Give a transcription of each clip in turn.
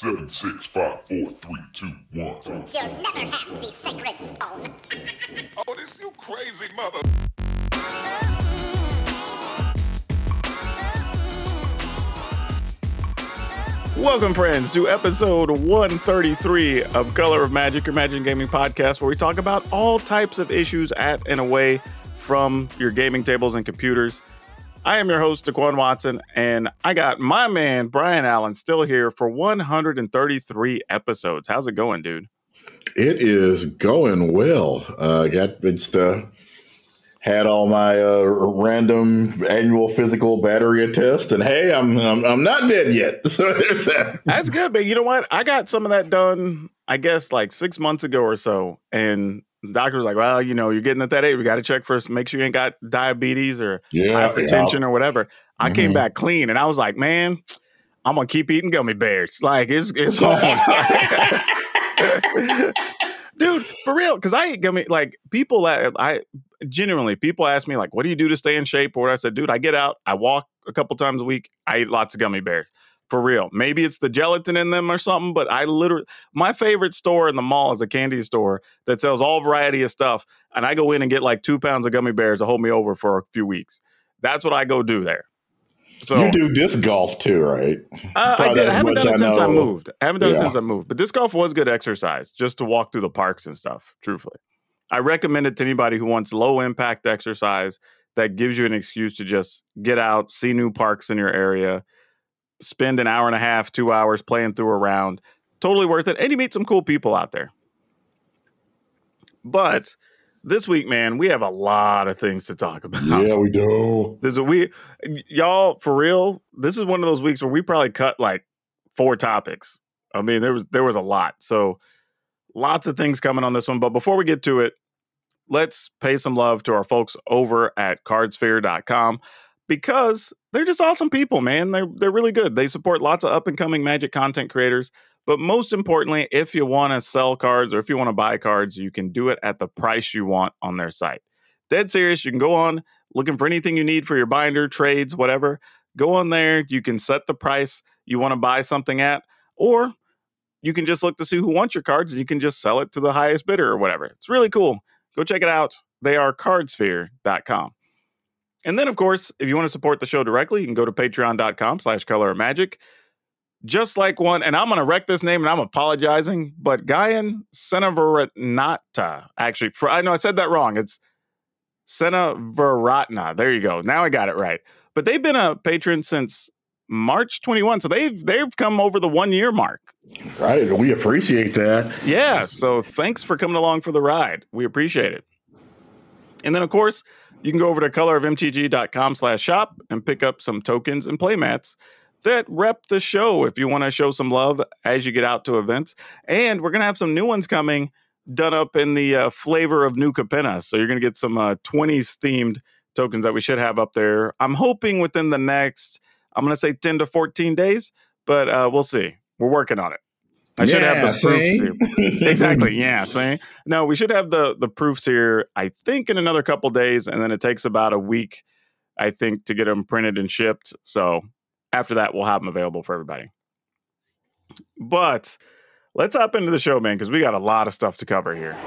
Seven, six, five, four, three, two, one. You'll never have the sacred stone. Oh, this you crazy mother. Welcome, friends, to episode 133 of Color of Magic, your Magic and Gaming podcast, where we talk about all types of issues at and away from your gaming tables and computers. I am your host, Daquan Watson, and I got my man, Brian Allen, still here for 133 episodes. How's it going, dude? It is going well. Uh, got just uh, had all my uh, random annual physical battery test, and hey, I'm I'm, I'm not dead yet. So there's that. That's good, but you know what? I got some of that done, I guess, like six months ago or so, and the doctor was like, "Well, you know, you're getting at that age. We got to check first, make sure you ain't got diabetes or Yeah, hypertension or whatever." I came Mhm. back clean, and I was like, "Man, I'm gonna keep eating gummy bears. Like it's it's on." Dude, for real, because I eat gummy. Like people, that I genuinely people ask me like, "What do you do to stay in shape?" Or I said, "Dude, I get out, I walk a couple times a week, I eat lots of gummy bears." For real, maybe it's the gelatin in them or something, but I literally my favorite store in the mall is a candy store that sells all variety of stuff, and I go in and get like two pounds of gummy bears to hold me over for a few weeks. That's what I go do there. So you do disc golf too, right? uh, I, did, I haven't done it I since I moved. I haven't done it since I moved. But disc golf was good exercise just to walk through the parks and stuff. Truthfully, I recommend it to anybody who wants low impact exercise that gives you an excuse to just get out, see new parks in your area, spend an hour and a half, two hours playing through a round. Totally worth it, and you meet some cool people out there. But this week, man, we have a lot of things to talk about. Yeah, we do. There's a we y'all for real. This is one of those weeks where we probably cut like four topics. I mean, there was there was a lot. So lots of things coming on this one. But before we get to it, let's pay some love to our folks over at cardsphere.com because they're just awesome people, man. They're they're really good. They support lots of up and coming magic content creators. But most importantly, if you want to sell cards or if you want to buy cards, you can do it at the price you want on their site. Dead serious. You can go on looking for anything you need for your binder, trades, whatever. Go on there. You can set the price you want to buy something at, or you can just look to see who wants your cards and you can just sell it to the highest bidder or whatever. It's really cool. Go check it out. They are cardsphere.com. And then, of course, if you want to support the show directly, you can go to patreon.com slash color of magic. Just like one, and I'm going to wreck this name and I'm apologizing, but Guyan Senaveratnata, actually, for, I know I said that wrong. It's Senaveratna. There you go. Now I got it right. But they've been a patron since March 21. So they've they've come over the one year mark. Right. We appreciate that. Yeah. So thanks for coming along for the ride. We appreciate it. And then of course, you can go over to colorofmtg.com slash shop and pick up some tokens and playmats that rep the show if you want to show some love as you get out to events. And we're gonna have some new ones coming done up in the uh, flavor of New Capenna. So you're gonna get some uh, 20s themed tokens that we should have up there. I'm hoping within the next, I'm gonna say 10 to 14 days, but uh, we'll see. We're working on it. I should have the proofs here. exactly. Yeah. See? No, we should have the the proofs here. I think in another couple days, and then it takes about a week, I think, to get them printed and shipped. So after that, we'll have them available for everybody. But let's hop into the show, man, because we got a lot of stuff to cover here.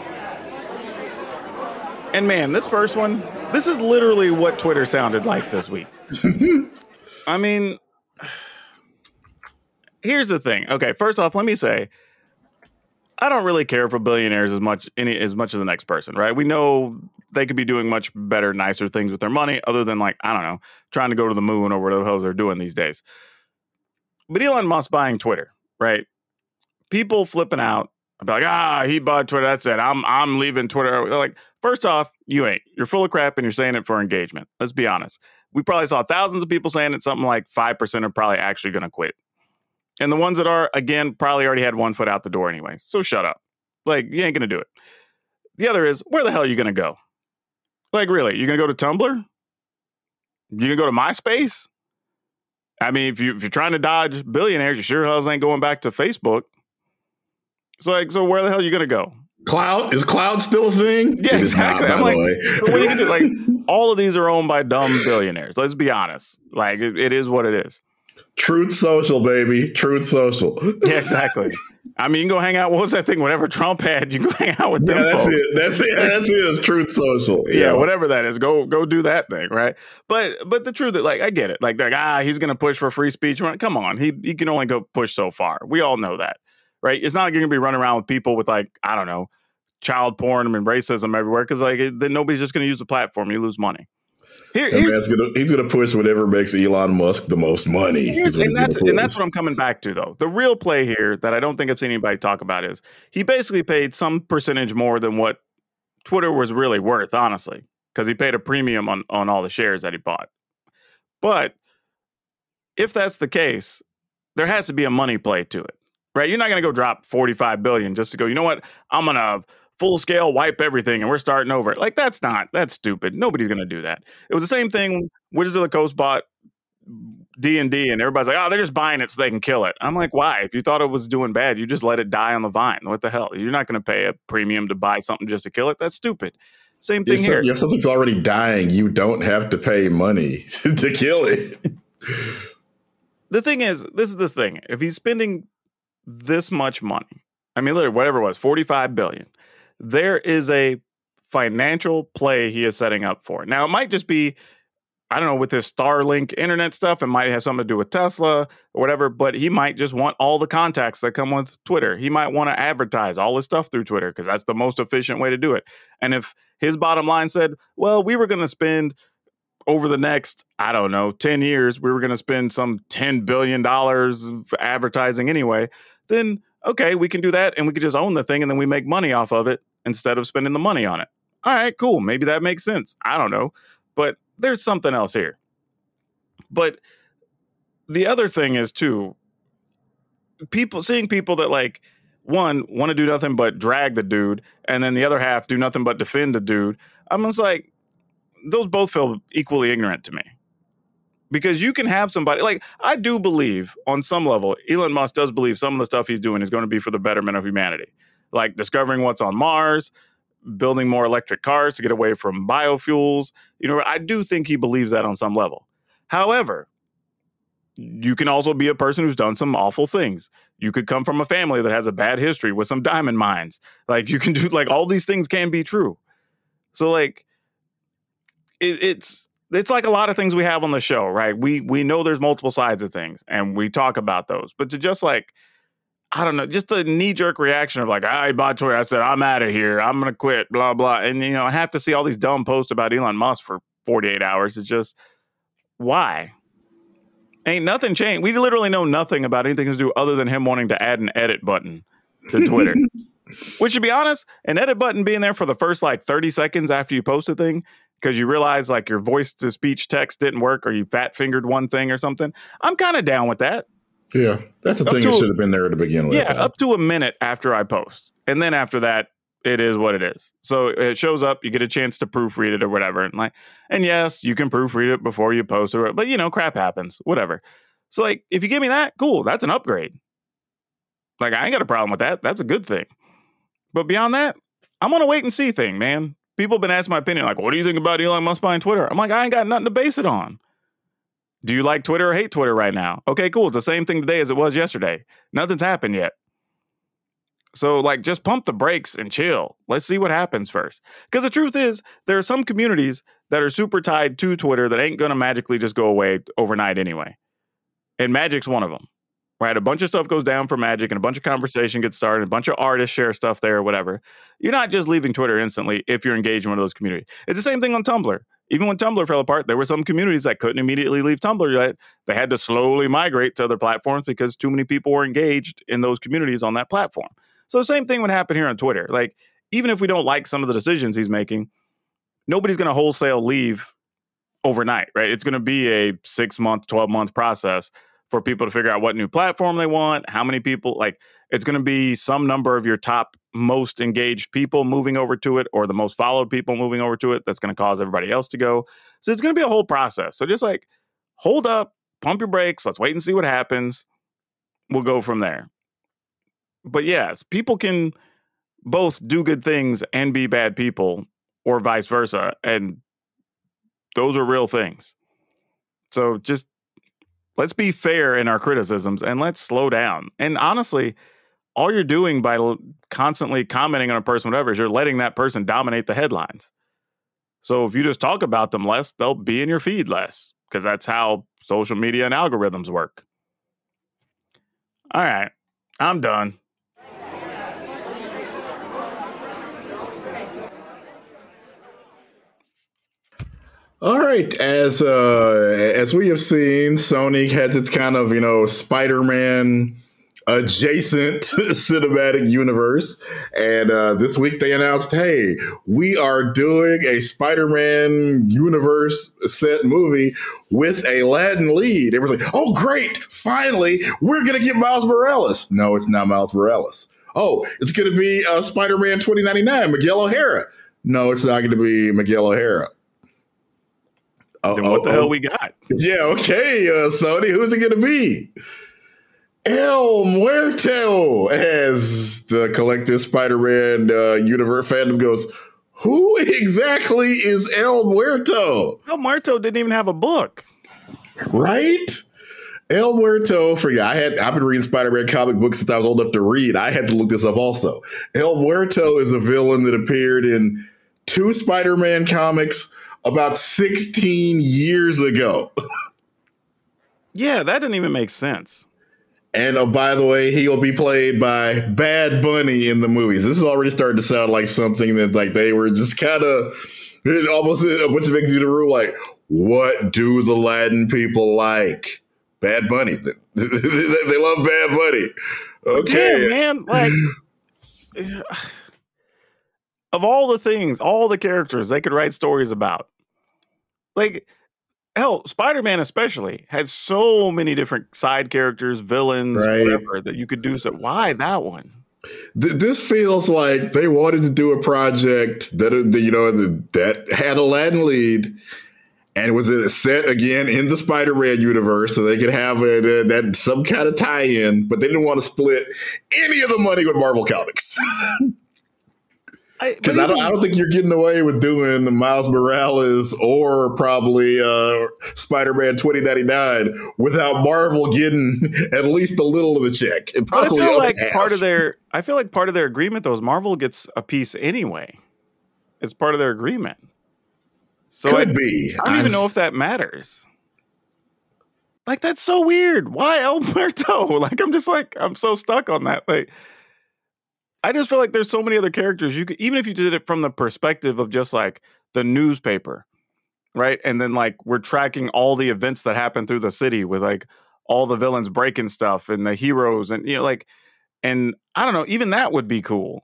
And man, this first one, this is literally what Twitter sounded like this week. I mean, here's the thing. Okay, first off, let me say I don't really care for billionaires as much any as much as the next person, right? We know they could be doing much better, nicer things with their money, other than like, I don't know, trying to go to the moon or whatever the hell they're doing these days. But Elon Musk buying Twitter, right? People flipping out about like, ah, he bought Twitter. That's it. I'm I'm leaving Twitter. They're like, first off, you ain't. You're full of crap and you're saying it for engagement. Let's be honest. We probably saw thousands of people saying it, something like 5% are probably actually gonna quit. And the ones that are, again, probably already had one foot out the door anyway. So shut up. Like, you ain't going to do it. The other is, where the hell are you going to go? Like, really? You going to go to Tumblr? You going to go to MySpace? I mean, if, you, if you're trying to dodge billionaires, you sure hells ain't going back to Facebook. It's like, so where the hell are you going to go? Cloud is cloud still a thing? Yeah, It not, exactly. by I'm like, what are you to do? Like, all of these are owned by dumb billionaires. Let's be honest. Like, it, it is what it is. Truth Social, baby. Truth Social. Yeah, exactly. I mean, you can go hang out. What was that thing? Whatever Trump had, you can go hang out with them. Yeah, that's folks. it. That's it. That's it. It's Truth Social. yeah, whatever that is, go go do that thing, right? But but the truth, is, like I get it, like like ah, he's gonna push for free speech. Come on, he he can only go push so far. We all know that, right? It's not gonna be running around with people with like I don't know, child porn and racism everywhere because like it- then nobody's just gonna use the platform. You lose money. Here, gonna, he's going to push whatever makes Elon Musk the most money. Here's- is what and that's and that's what I'm coming back to though. The real play here that I don't think I've seen anybody talk about is he basically paid some percentage more than what Twitter was really worth, honestly, because he paid a premium on on all the shares that he bought. But if that's the case, there has to be a money play to it, right? You're not going to go drop 45 billion just to go. You know what? I'm gonna full scale wipe everything and we're starting over. Like that's not that's stupid. Nobody's going to do that. It was the same thing. Wizards of the Coast bought D and D, and everybody's like, "Oh, they're just buying it so they can kill it." I'm like, "Why? If you thought it was doing bad, you just let it die on the vine. What the hell? You're not going to pay a premium to buy something just to kill it. That's stupid." Same thing If, here. if something's already dying, you don't have to pay money to kill it. the thing is, this is this thing. If he's spending this much money, I mean, literally, whatever it was, 45 billion, there is a financial play he is setting up for. Now, it might just be, I don't know, with this Starlink internet stuff, it might have something to do with Tesla or whatever, but he might just want all the contacts that come with Twitter. He might want to advertise all his stuff through Twitter because that's the most efficient way to do it. And if his bottom line said, well, we were going to spend over the next, I don't know, 10 years, we were going to spend some $10 billion advertising anyway, then okay, we can do that and we could just own the thing and then we make money off of it instead of spending the money on it. All right, cool. Maybe that makes sense. I don't know. But there's something else here. But the other thing is, too, people seeing people that like, one, want to do nothing but drag the dude, and then the other half do nothing but defend the dude. I'm just like, those both feel equally ignorant to me. Because you can have somebody like I do believe on some level, Elon Musk does believe some of the stuff he's doing is going to be for the betterment of humanity. Like discovering what's on Mars, building more electric cars to get away from biofuels. You know, I do think he believes that on some level. However, you can also be a person who's done some awful things. You could come from a family that has a bad history with some diamond mines. Like you can do like all these things can be true. So like it, it's it's like a lot of things we have on the show, right? We we know there's multiple sides of things and we talk about those. But to just like I don't know, just the knee jerk reaction of like, I bought Twitter. I said, I'm out of here. I'm going to quit, blah, blah. And, you know, I have to see all these dumb posts about Elon Musk for 48 hours. It's just, why? Ain't nothing changed. We literally know nothing about anything to do other than him wanting to add an edit button to Twitter. Which, to be honest, an edit button being there for the first like 30 seconds after you post a thing, because you realize like your voice to speech text didn't work or you fat fingered one thing or something, I'm kind of down with that. Yeah, that's the Up thing that should have been there to begin with. Yeah, up to a minute after I post. And then after that, it is what it is. So it shows up, you get a chance to proofread it or whatever. And like, and yes, you can proofread it before you post it, but you know, crap happens, whatever. So like if you give me that, cool, that's an upgrade. Like I ain't got a problem with that. That's a good thing. But beyond that, I'm on a wait and see thing, man. People have been asking my opinion, like, what do you think about Elon Musk buying Twitter? I'm like, I ain't got nothing to base it on. Do you like Twitter or hate Twitter right now? Okay, cool. It's the same thing today as it was yesterday. Nothing's happened yet. So, like, just pump the brakes and chill. Let's see what happens first. Because the truth is, there are some communities that are super tied to Twitter that ain't going to magically just go away overnight anyway. And Magic's one of them, right? A bunch of stuff goes down for Magic and a bunch of conversation gets started. A bunch of artists share stuff there or whatever. You're not just leaving Twitter instantly if you're engaged in one of those communities. It's the same thing on Tumblr. Even when Tumblr fell apart, there were some communities that couldn't immediately leave Tumblr yet. They had to slowly migrate to other platforms because too many people were engaged in those communities on that platform. So the same thing would happen here on Twitter. Like, even if we don't like some of the decisions he's making, nobody's going to wholesale leave overnight, right? It's going to be a six month, 12 month process for people to figure out what new platform they want, how many people, like, it's going to be some number of your top most engaged people moving over to it or the most followed people moving over to it that's going to cause everybody else to go. So it's going to be a whole process. So just like hold up, pump your brakes, let's wait and see what happens. We'll go from there. But yes, people can both do good things and be bad people or vice versa and those are real things. So just Let's be fair in our criticisms and let's slow down. And honestly, all you're doing by l- constantly commenting on a person, whatever, is you're letting that person dominate the headlines. So if you just talk about them less, they'll be in your feed less because that's how social media and algorithms work. All right, I'm done. All right, as uh, as we have seen, Sony has its kind of you know Spider-Man adjacent cinematic universe, and uh, this week they announced, "Hey, we are doing a Spider-Man universe set movie with a Latin lead." Everyone's like, "Oh, great! Finally, we're gonna get Miles Morales." No, it's not Miles Morales. Oh, it's gonna be uh, Spider-Man 2099, Miguel O'Hara. No, it's not gonna be Miguel O'Hara. Oh, Then what oh, the oh. hell we got? Yeah, okay, uh, Sony. Who's it going to be? El Muerto as the collective Spider-Man uh, universe fandom goes. Who exactly is El Muerto? El Muerto didn't even have a book. Right? El Muerto, for yeah, I had I've been reading Spider-Man comic books since I was old enough to read. I had to look this up also. El Muerto is a villain that appeared in two Spider-Man comics about 16 years ago. Yeah, that didn't even make sense. And oh, by the way, he'll be played by Bad Bunny in the movies. This is already starting to sound like something that like they were just kind of almost a bunch of executive rule. Like, what do the Latin people like? Bad Bunny. they love Bad Bunny. Okay, Damn, man. Like, of all the things, all the characters they could write stories about, like, hell, Spider Man especially had so many different side characters, villains, Right. whatever that you could do. So, why that one? Th- this feels like they wanted to do a project that uh, you know that had a Latin lead and was set again in the Spider-Man universe, so they could have a, uh, that some kind of tie-in, but they didn't want to split any of the money with Marvel Comics because but I don't, I don't think you're getting away with doing Miles Morales or probably uh, Spider-Man 2099 without Marvel getting at least a little of the check and But I feel like half. part of their I feel like part of their agreement though is Marvel gets a piece anyway. It's part of their agreement. So I, could be. I don't even know if that matters. Like that's so weird. Why El Muerto? Like I'm just like I'm so stuck on that. Like I just feel like there's so many other characters you could even if you did it from the perspective of just like the newspaper, right? And then like we're tracking all the events that happen through the city with like all the villains breaking stuff and the heroes and you know like and I don't know, even that would be cool.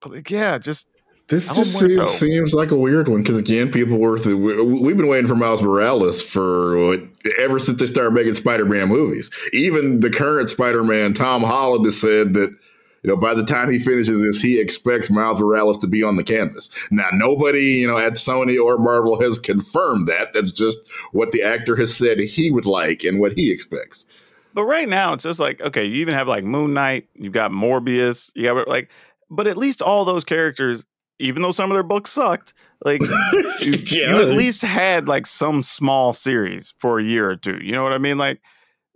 But like yeah, just This just seems, seems like a weird one because again, people were we- we've been waiting for Miles Morales for ever since they started making Spider-Man movies. Even the current Spider-Man, Tom Holland, has said that you know by the time he finishes this, he expects Miles Morales to be on the canvas. Now, nobody you know at Sony or Marvel has confirmed that. That's just what the actor has said he would like and what he expects. But right now, it's just like okay, you even have like Moon Knight, you've got Morbius, you got like, but at least all those characters, even though some of their books sucked, like you, you at least had like some small series for a year or two. You know what I mean? Like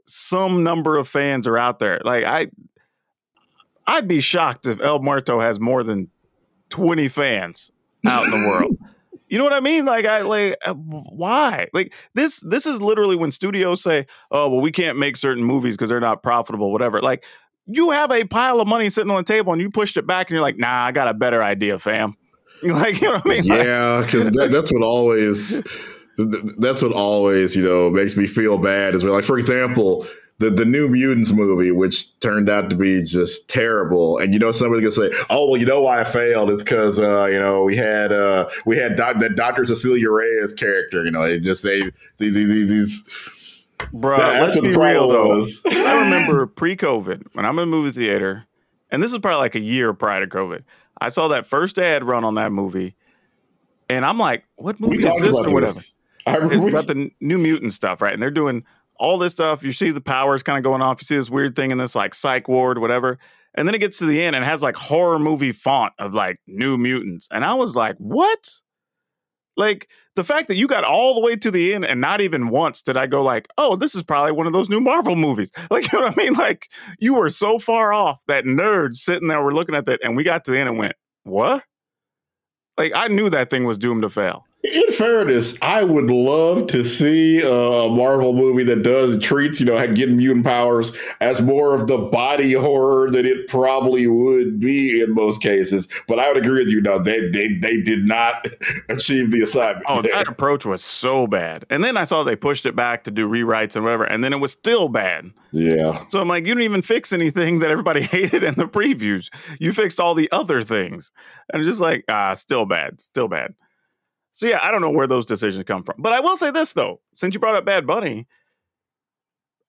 some number of fans are out there. Like I, I'd be shocked if El Muerto has more than twenty fans out in the world. You know what I mean? Like I like uh, why? Like this this is literally when studios say, "Oh, well we can't make certain movies because they're not profitable whatever." Like you have a pile of money sitting on the table and you pushed it back and you're like, "Nah, I got a better idea, fam." Like, you know what I mean? Like, yeah, because that, that's what always th- th- that's what always you know makes me feel bad. Is like, for example, the the New Mutants movie, which turned out to be just terrible, and you know somebody's gonna say, "Oh, well, you know why I failed? It's because uh, you know we had uh, we had doc- that Doctor Cecilia Reyes character. You know, it just they these these." these Bro, let's be real though. I remember pre-COVID when I'm in movie theater, and this is probably like a year prior to COVID. I saw that first ad run on that movie, and I'm like, "What movie is this or whatever?" this. I It's remember about the New Mutant stuff, right? And they're doing all this stuff. You see the powers kind of going off. You see this weird thing in this like psych ward, whatever. And then it gets to the end and has like horror movie font of like New Mutants, and I was like, "What?" Like the fact that you got all the way to the end and not even once did I go like, oh, this is probably one of those new Marvel movies. Like, you know what I mean? Like you were so far off that nerds sitting there were looking at that and we got to the end and went, what? Like I knew that thing was doomed to fail. In fairness, I would love to see a Marvel movie that does treats, you know, getting mutant powers as more of the body horror that it probably would be in most cases. But I would agree with you. No, they they they did not achieve the assignment. Oh, there. that approach was so bad. And then I saw they pushed it back to do rewrites and whatever, and then it was still bad. Yeah. So I'm like, you didn't even fix anything that everybody hated in the previews. You fixed all the other things. And it's just like, ah, still bad, still bad. So yeah, I don't know where those decisions come from. But I will say this though, since you brought up Bad Bunny,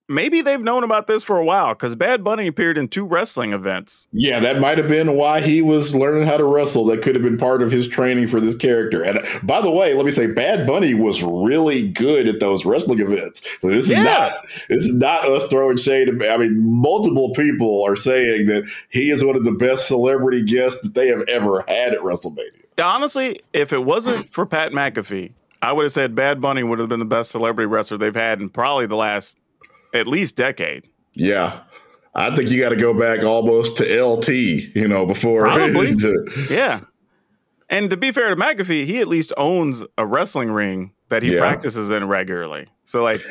maybe they've known about this for a while because Bad Bunny appeared in two wrestling events. Yeah, that might have been why he was learning how to wrestle. That could have been part of his training for this character. And uh, by the way, let me say, Bad Bunny was really good at those wrestling events. So this Yeah. is not this is not us throwing shade. At, I mean, multiple people are saying that he is one of the best celebrity guests that they have ever had at WrestleMania. Honestly, if it wasn't for Pat McAfee, I would have said Bad Bunny would have been the best celebrity wrestler they've had in probably the last at least decade. Yeah. I think you got to go back almost to LT, you know, before Probably. to- Yeah. And to be fair to McAfee, he at least owns a wrestling ring that he Yeah. practices in regularly. So like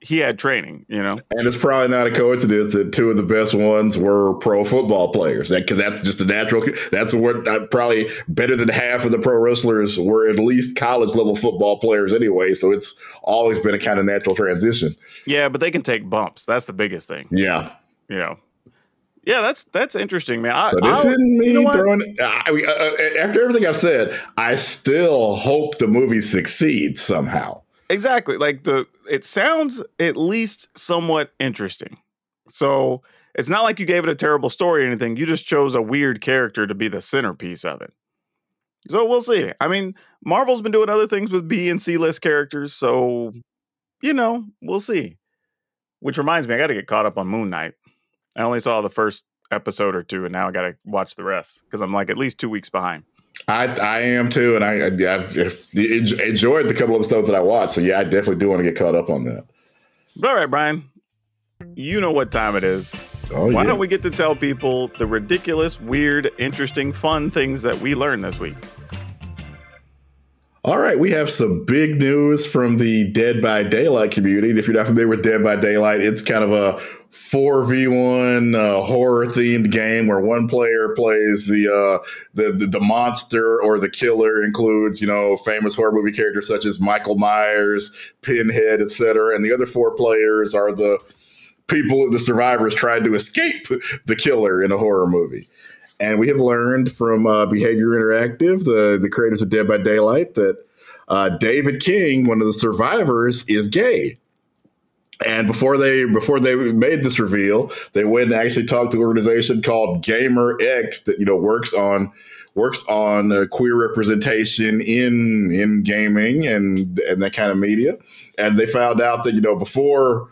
he had training, you know. And it's probably not a coincidence that two of the best ones were pro football players. That because that's just a natural. That's what uh, probably better than half of the pro wrestlers were at least college level football players anyway. So it's always been a kind of natural transition. Yeah, but they can take bumps. That's the biggest thing, Yeah. you know. Yeah, that's that's interesting, man. I, So this I'll- isn't me you know throwing. I mean, uh, uh, after everything I've said, I still hope the movie succeeds somehow. Exactly like the it sounds at least somewhat interesting. So it's not like you gave it a terrible story or anything you just chose a weird character to be the centerpiece of it. So we'll see. I mean marvel's been doing other things with b and c list characters so you know we'll see. Which reminds me i gotta get caught up on moon knight. I only saw the first episode or two and now i gotta watch the rest because i'm like at least two weeks behind I I am too, and I, I I've enjoyed the couple of episodes that I watched. So yeah, I definitely do want to get caught up on that. all right brian you know what time it is Oh Why yeah. don't we get to tell people the ridiculous, weird, interesting, fun things that we learned this week? All right, we have some big news from the Dead by Daylight community. And if you're not familiar with Dead by Daylight, it's kind of a 4v1 uh, horror themed game where one player plays the, uh, the, the the monster or the killer includes, you know, famous horror movie characters such as Michael Myers, Pinhead, etc. And the other four players are the people, the survivors tried to escape the killer in a horror movie. And we have learned from uh, Behavior Interactive, the, the creators of Dead by Daylight, that uh, David King, one of the survivors, is gay. And before they before they made this reveal, they went and actually talked to an organization called GaymerX that you know works on works on uh, queer representation in in gaming and and that kind of media. And they found out that you know before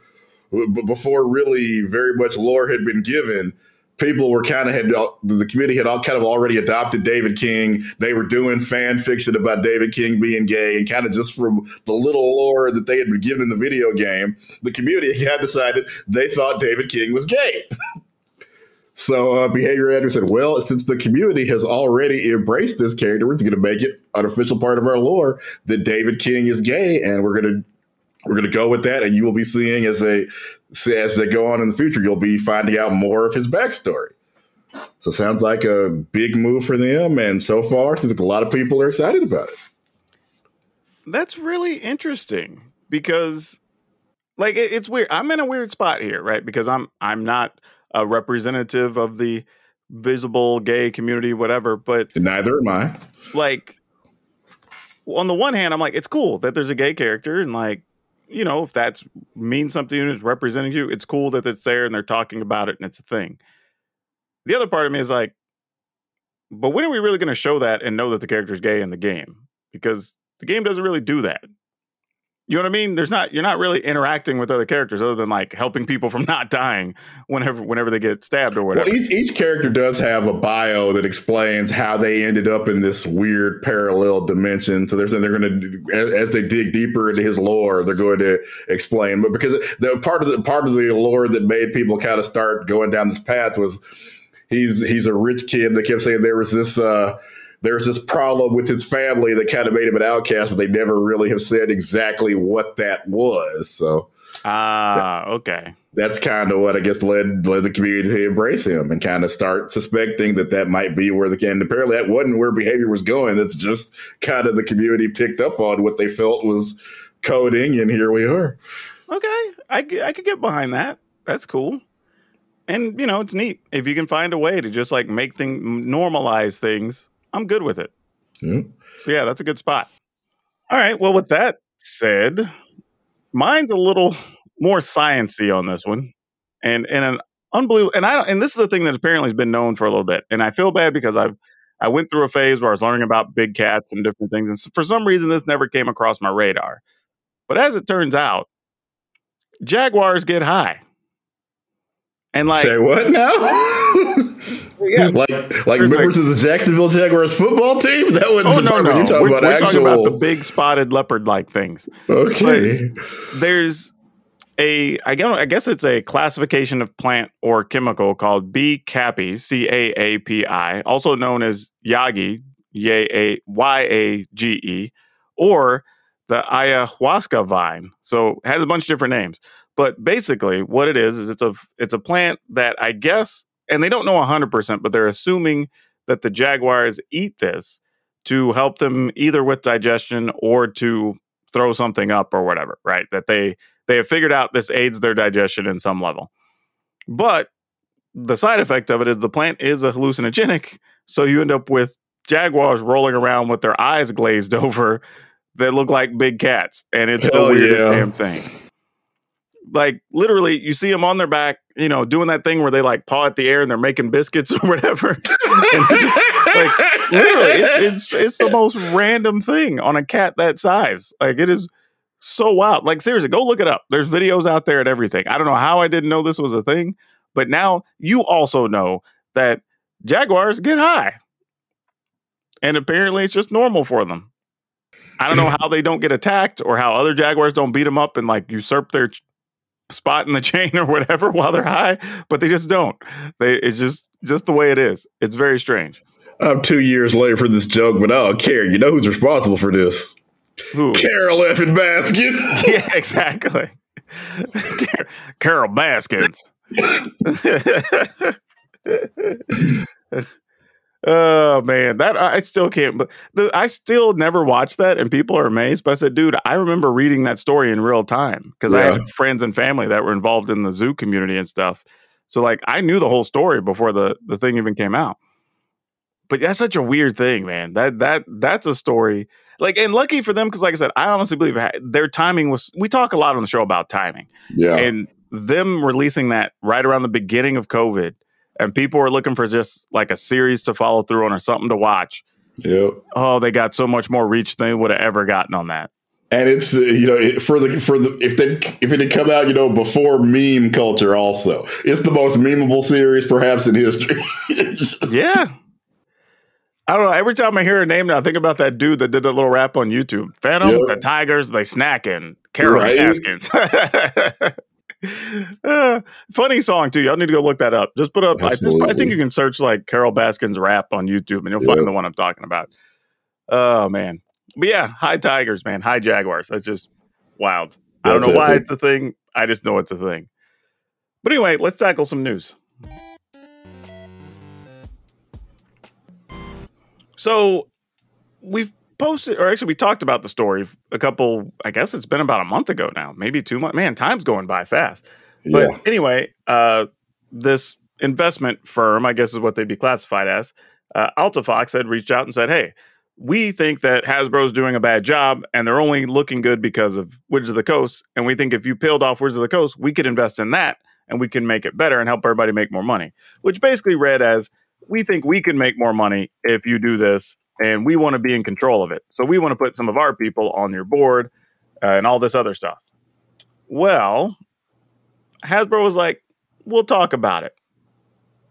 before really very much lore had been given, people were kind of had the community had all kind of already adopted David King. They were doing fan fiction about David King being gay, and kind of just from the little lore that they had been given in the video game, the community had decided they thought David King was gay. So uh, Behavior Editor said, "Well, since the community has already embraced this character, we're going to make it an official part of our lore that David King is gay, and we're going to we're going to go with that. And you will be seeing as they as they go on in the future, you'll be finding out more of his backstory. So sounds like a big move for them, and so far, a lot of people are excited about it. That's really interesting because, like, it, it's weird. I'm in a weird spot here, right? Because I'm I'm not a representative of the visible gay community, whatever. But Neither am I. like, on the one hand, I'm like, it's cool that there's a gay character, and like, you know, if that's means something and it's representing you, it's cool that it's there and they're talking about it and it's a thing. The other part of me is like, but when are we really going to show that and know that the character's gay in the game? Because the game doesn't really do that. You know what I mean? There's not you're not really interacting with other characters other than like helping people from not dying whenever whenever they get stabbed or whatever. Well, each, each character does have a bio that explains how they ended up in this weird parallel dimension. So they're they're going to, as, as they dig deeper into his lore, they're going to explain. But because the part of the part of the lore that made people kind of start going down this path was he's he's a rich kid. They kept saying there was this. Uh, there's this problem with his family that kind of made him an outcast, but they never really have said exactly what that was. So Ah, okay. that's kind of what I guess led led the community to embrace him and kind of start suspecting that that might be where the and apparently that wasn't where behavior was going. That's just kind of the community picked up on what they felt was coding, and here we are. Okay. I I could get behind that. That's cool. And you know, it's neat if you can find a way to just like make things normalize things. I'm good with it. Yeah. So yeah, that's a good spot. All right. Well, with that said, mine's a little more sciency on this one, and and an unbelievable. And I don't, and this is a thing that apparently has been known for a little bit. And I feel bad because I've I went through a phase where I was learning about big cats and different things, and s- for some reason this never came across my radar. But as it turns out, jaguars get high, and like Say what now? yeah, like like There's members of the Jacksonville Jaguars football team? That wasn't Oh the no, part no, when you're talking we're, about we're actual. talking about the big spotted leopard-like things. okay. there's a I guess, I guess it's a classification of plant or chemical called B caapi, C A A P I, also known as yagi, Y A Y A G E, or the ayahuasca vine. So it has a bunch of different names. But basically what it is is it's a it's a plant that I guess and they don't know 100%, but they're assuming that the jaguars eat this to help them either with digestion or to throw something up or whatever, right? That they they have figured out this aids their digestion in some level. But the side effect of it is the plant is a hallucinogenic, so you end up with jaguars rolling around with their eyes glazed over that look like big cats, and it's the weirdest yeah. damn thing. Like literally, you see them on their back, you know, doing that thing where they like paw at the air and they're making biscuits or whatever. Just, like literally, it's it's it's the most random thing on a cat that size. Like it is so wild. Like seriously, go look it up. There's videos out there and everything. I don't know how I didn't know this was a thing, but now you also know that jaguars get high, and apparently it's just normal for them. I don't know how they don't get attacked or how other jaguars don't beat them up and like usurp their spot in the chain or whatever while they're high, but they just don't. They it's just just the way it is. It's very strange. I'm two years late for this joke, but I don't care. You know who's responsible for this? Who? Carol Effin Baskin. yeah, exactly. Carol Baskins. Oh man, that I still can't. But I still never watched that, and people are amazed. But I said, dude, I remember reading that story in real time because I Yeah. had friends and family that were involved in the zoo community and stuff. So like, I knew the whole story before the the thing even came out. But that's such a weird thing, man. That that that's a story. Like, and lucky for them, because like I said, I honestly believe their timing was. We talk a lot on the show about timing Yeah. and them releasing that right around the beginning of COVID, and people were looking for just like a series to follow through on or something to watch. Yep. Oh, they got so much more reach than they would have ever gotten on that. And it's uh, you know for the for the if they if it had come out you know before meme culture also it's the most memeable series perhaps in history. Yeah. I don't know. Every time I hear a name now, I think about that dude that did that little rap on YouTube. Phantom, Yep. the Tigers, they snacking. Carol Right. Baskins. Uh, funny song too. Y'all need to go look that up. Just put up. I, just, I think you can search like Carol Baskins rap on YouTube, and you'll Yep. find the one I'm talking about. Oh man, but yeah, high Tigers, man, high Jaguars. That's just wild. I don't That's know why it's a thing. I just know it's a thing. But anyway, let's tackle some news. So we've posted, or actually, we talked about the story a couple. I guess it's been about a month ago now, maybe two months. Man, time's going by fast. But yeah. anyway, uh, this investment firm, I guess is what they'd be classified as, uh, Alta Fox had reached out and said, "Hey, we think that Hasbro's doing a bad job, and they're only looking good because of Wizards of the Coast. And we think if you peeled off Wizards of the Coast, we could invest in that, and we can make it better and help everybody make more money." Which basically read as, "We think we can make more money if you do this." And we want to be in control of it. So we want to put some of our people on your board uh, and all this other stuff. Well, Hasbro was like, we'll talk about it.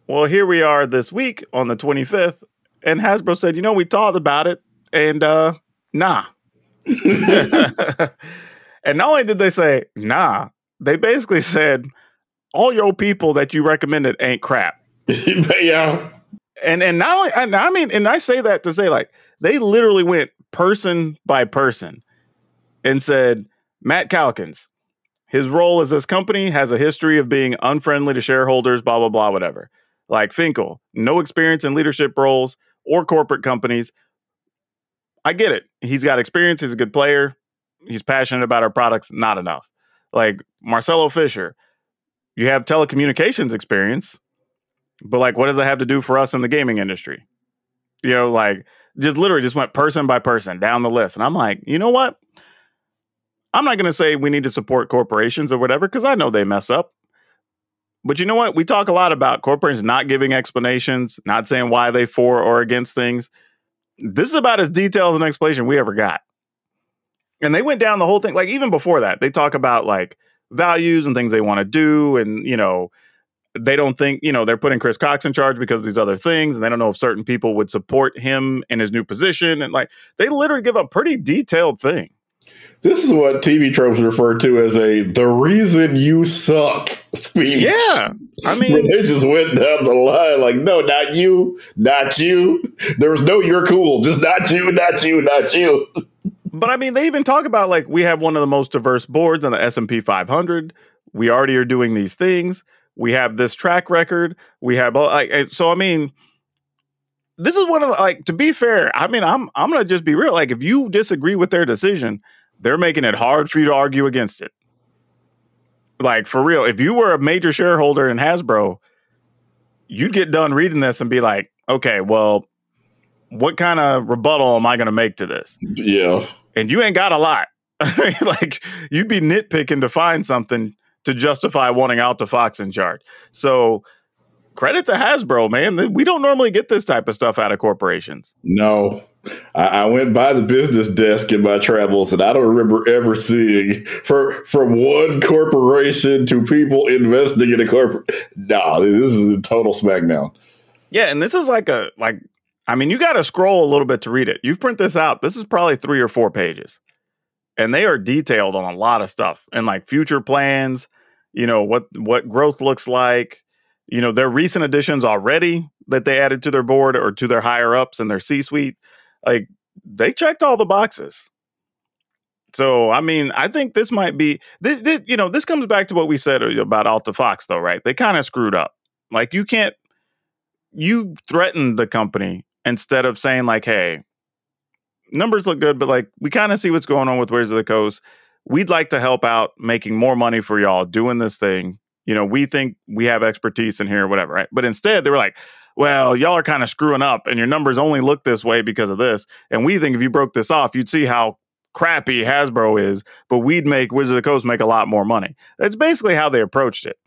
Well, here we are this week on the 25th, and Hasbro said, you know, we talked about it, and uh, nah. and not only did they say, nah, they basically said, all your people that you recommended ain't crap. yeah. And and not only and I mean, and I say that to say like they literally went person by person and said, Matt Calkins, his role as this company has a history of being unfriendly to shareholders, blah, blah, blah, whatever. Like Finkel, no experience in leadership roles or corporate companies. I get it. He's got experience. He's a good player. He's passionate about our products. Not enough. Like Marcelo Fischer, you have telecommunications experience, but like, what does it have to do for us in the gaming industry? You know, like just literally just went person by person down the list. And I'm like, you know what? I'm not going to say we need to support corporations or whatever because I know they mess up. But you know what? We talk a lot about corporations not giving explanations, not saying why they for or against things. This is about as detailed an explanation we ever got. And they went down the whole thing. Like even before that, they talk about like values and things they want to do, and you know, they don't think you know they're putting Chris Cocks in charge because of these other things, and they don't know if certain people would support him in his new position, and like they literally give a pretty detailed thing. This is what TV tropes refer to as a "the reason you suck" speech. Yeah, I mean, they just went down the line like, no, not you, not you. There was no "you're cool," just not you, not you, not you. But I mean, they even talk about like we have one of the most diverse boards on the S and P 500. We already are doing these things. We have this track record. We have like so. I mean, this is one of the like to be fair. I mean, I'm I'm gonna just be real. Like, if you disagree with their decision, they're making it hard for you to argue against it. Like for real, if you were a major shareholder in Hasbro, you'd get done reading this and be like, okay, well, what kind of rebuttal am I going to make to this? Yeah. And you ain't got a lot. like you'd be nitpicking to find something to justify wanting Alta Fox in charge. So credit to Hasbro, man. We don't normally get this type of stuff out of corporations. No. I, I went by the business desk in my travels, and I don't remember ever seeing for from one corporation to people investing in a corporate. Nah, this is a total smackdown. Yeah, and this is like a like. I mean, you got to scroll a little bit to read it. You've print this out. This is probably three or four pages, and they are detailed on a lot of stuff and like future plans. You know what what growth looks like. You know their recent additions already that they added to their board or to their higher ups and their C suite like they checked all the boxes. So I mean, I think this might be this, this, you know this comes back to what we said uh, about Alta Fox though, right? They kind of screwed up. Like you can't you threatened the company instead of saying like, "Hey, numbers look good, but like we kind of see what's going on with Wizards of the Coast. We'd like to help out making more money for y'all doing this thing. You know, we think we have expertise in here, whatever, right? But instead, they were like, well, y'all are kind of screwing up and your numbers only look this way because of this. And we think if you broke this off, you'd see how crappy Hasbro is, but we'd make Wizards of the Coast make a lot more money. That's basically how they approached it.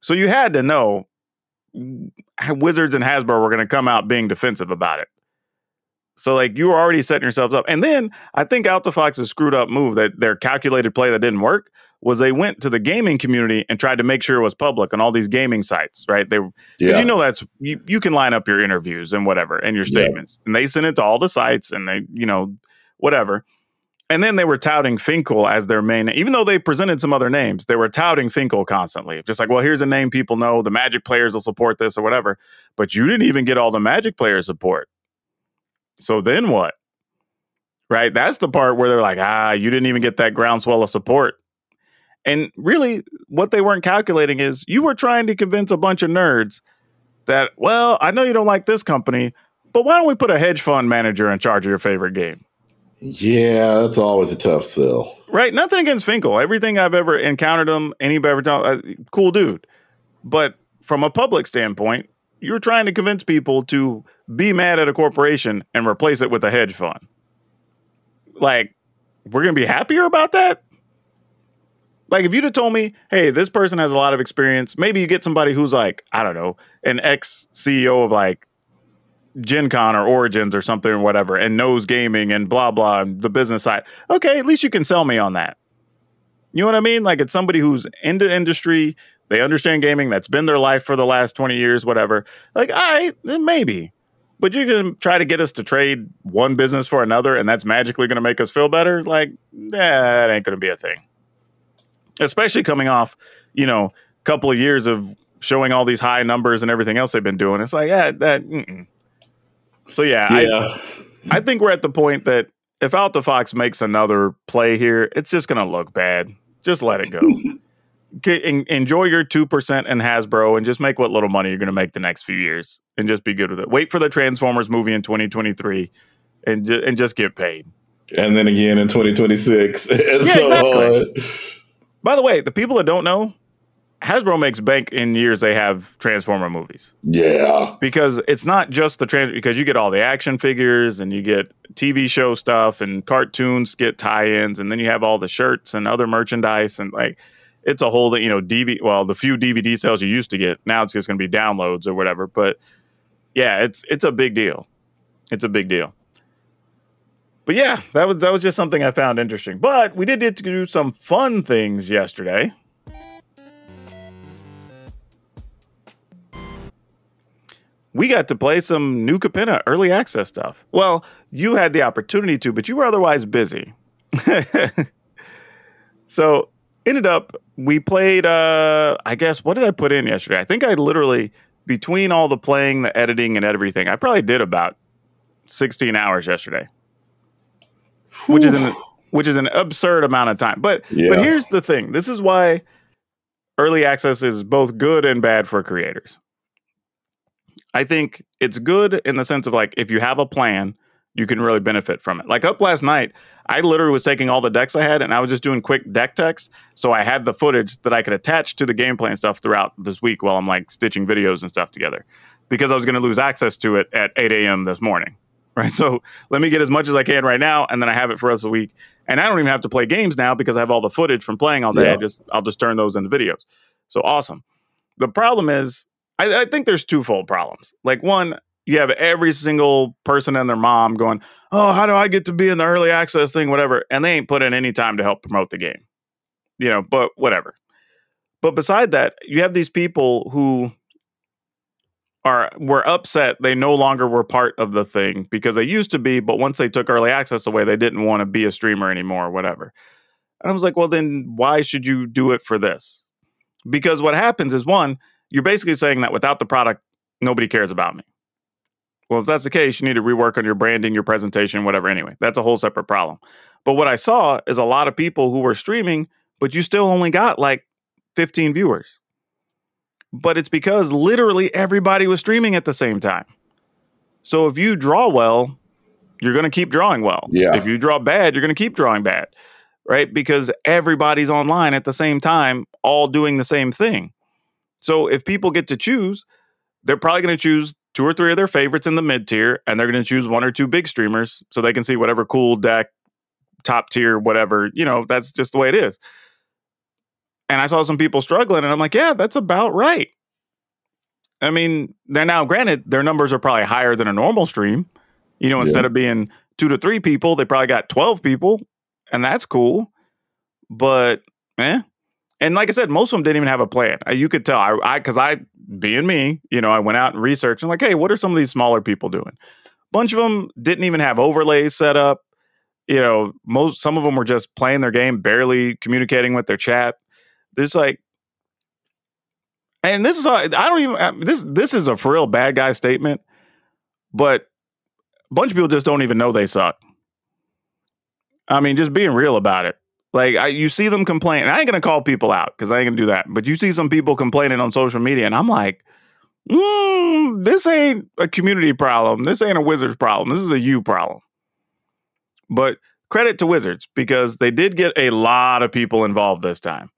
So you had to know Wizards and Hasbro were going to come out being defensive about it. So like you were already setting yourselves up. And then I think Alta Fox's screwed up move that their calculated play that didn't work was they went to the gaming community and tried to make sure it was public on all these gaming sites, right? They yeah. you know that's you, you can line up your interviews and whatever and your statements. Yeah. And they sent it to all the sites and they, you know, whatever. And then they were touting Finkel as their main, even though they presented some other names, they were touting Finkel constantly. Just like, well, here's a name people know. The Magic players will support this or whatever. But you didn't even get all the Magic players support. So then what? Right? That's the part where they're like, ah, you didn't even get that groundswell of support. And really, what they weren't calculating is you were trying to convince a bunch of nerds that, well, I know you don't like this company, but why don't we put a hedge fund manager in charge of your favorite game? Yeah, that's always a tough sell. Right? Nothing against Finkel. Everything I've ever encountered him, anybody ever talked, uh, cool dude. But from a public standpoint, you're trying to convince people to be mad at a corporation and replace it with a hedge fund. Like, we're going to be happier about that? Like, if you'd have told me, hey, this person has a lot of experience, maybe you get somebody who's like, I don't know, an ex CEO of like Gen Con or Origins or something or whatever and knows gaming and blah blah and the business side. Okay, at least you can sell me on that. You know what I mean? Like it's somebody who's into industry, they understand gaming, that's been their life for the last 20 years, whatever. Like, all right, then maybe. But you're gonna try to get us to trade one business for another, and that's magically gonna make us feel better? Like, that ain't gonna be a thing. Especially coming off, you know, a couple of years of showing all these high numbers and everything else they've been doing. It's like, yeah, that. Mm-mm. So yeah, Yeah. I, I think we're at the point that if AltaFox makes another play here, it's just going to look bad. Just let it go. Enjoy your 2% in Hasbro and just make what little money you're going to make the next few years and just be good with it. Wait for the Transformers movie in 2023 and, ju- and just get paid. and then again in 2026 and Yeah, so exactly. on. By the way, the people that don't know, Hasbro makes bank in years they have Transformer movies. Yeah. because it's not just the trans because you get all the action figures and you get TV show stuff and cartoons get tie-ins and then you have all the shirts and other merchandise and like it's a whole that you know DV well the few DVD sales you used to get now it's just going to be downloads or whatever but yeah it's it's a big deal it's a big deal but yeah that was that was just something I found interesting but we did get to do some fun things yesterday we got to play some new Capenna early access stuff. Well, you had the opportunity to, but you were otherwise busy. so ended up we played uh I guess what did I put in yesterday? I think I literally between all the playing, the editing and everything, I probably did about 16 hours yesterday. Which is an which is an absurd amount of time. But Yeah. but here's the thing. This is why early access is both good and bad for creators. I think it's good in the sense of like if you have a plan, you can really benefit from it. Like up last night, I literally was taking all the decks I had and I was just doing quick deck techs. So I had the footage that I could attach to the gameplay and stuff throughout this week while I'm like stitching videos and stuff together because I was going to lose access to it at 8 a.m. this morning. Right. So let me get as much as I can right now and then I have it for the rest of the week. And I don't even have to play games now because I have all the footage from playing all day. Yeah. I just I'll just turn those into videos. So awesome. The problem is I, I think there's twofold problems. Like one, you have every single person and their mom going, "Oh, how do I get to be in the early access thing, whatever?" And they ain't put in any time to help promote the game, you know. But whatever. But beside that, you have these people who are were upset they no longer were part of the thing because they used to be, but once they took early access away, they didn't want to be a streamer anymore, or whatever. And I was like, well, then why should you do it for this? Because what happens is one, you're basically saying that without the product, nobody cares about me. Well, if that's the case, you need to rework on your branding, your presentation, whatever. Anyway, that's a whole separate problem. But what I saw is a lot of people who were streaming, but you still only got like 15 viewers. But it's because literally everybody was streaming at the same time. So if you draw well, you're going to keep drawing well. Yeah. If you draw bad, you're going to keep drawing bad, right? Because everybody's online at the same time, all doing the same thing. So if people get to choose, they're probably going to choose two or three of their favorites in the mid tier, and they're going to choose one or two big streamers so they can see whatever cool deck, top tier, whatever. You know, that's just the way it is. And I saw some people struggling, and I'm like, yeah, that's about right. I mean, they're now granted their numbers are probably higher than a normal stream. You know, instead of being two to three people, they probably got 12 people, and that's cool. But, eh. And like I said, most of them didn't even have a plan. Uh, You could tell. I, because I, being me, you know, I went out and researched and like, hey, what are some of these smaller people doing? bunch of them didn't even have overlays set up. You know, most some of them were just playing their game, barely communicating with their chat. There's like, and this is I don't even this this is a for real bad guy statement, but a bunch of people just don't even know they suck. I mean, just being real about it. Like I, you see them complain. I ain't gonna call people out because I ain't gonna do that. But you see some people complaining on social media, and I'm like, mm, this ain't a community problem. This ain't a Wizards problem. This is a you problem. But credit to Wizards because they did get a lot of people involved this time.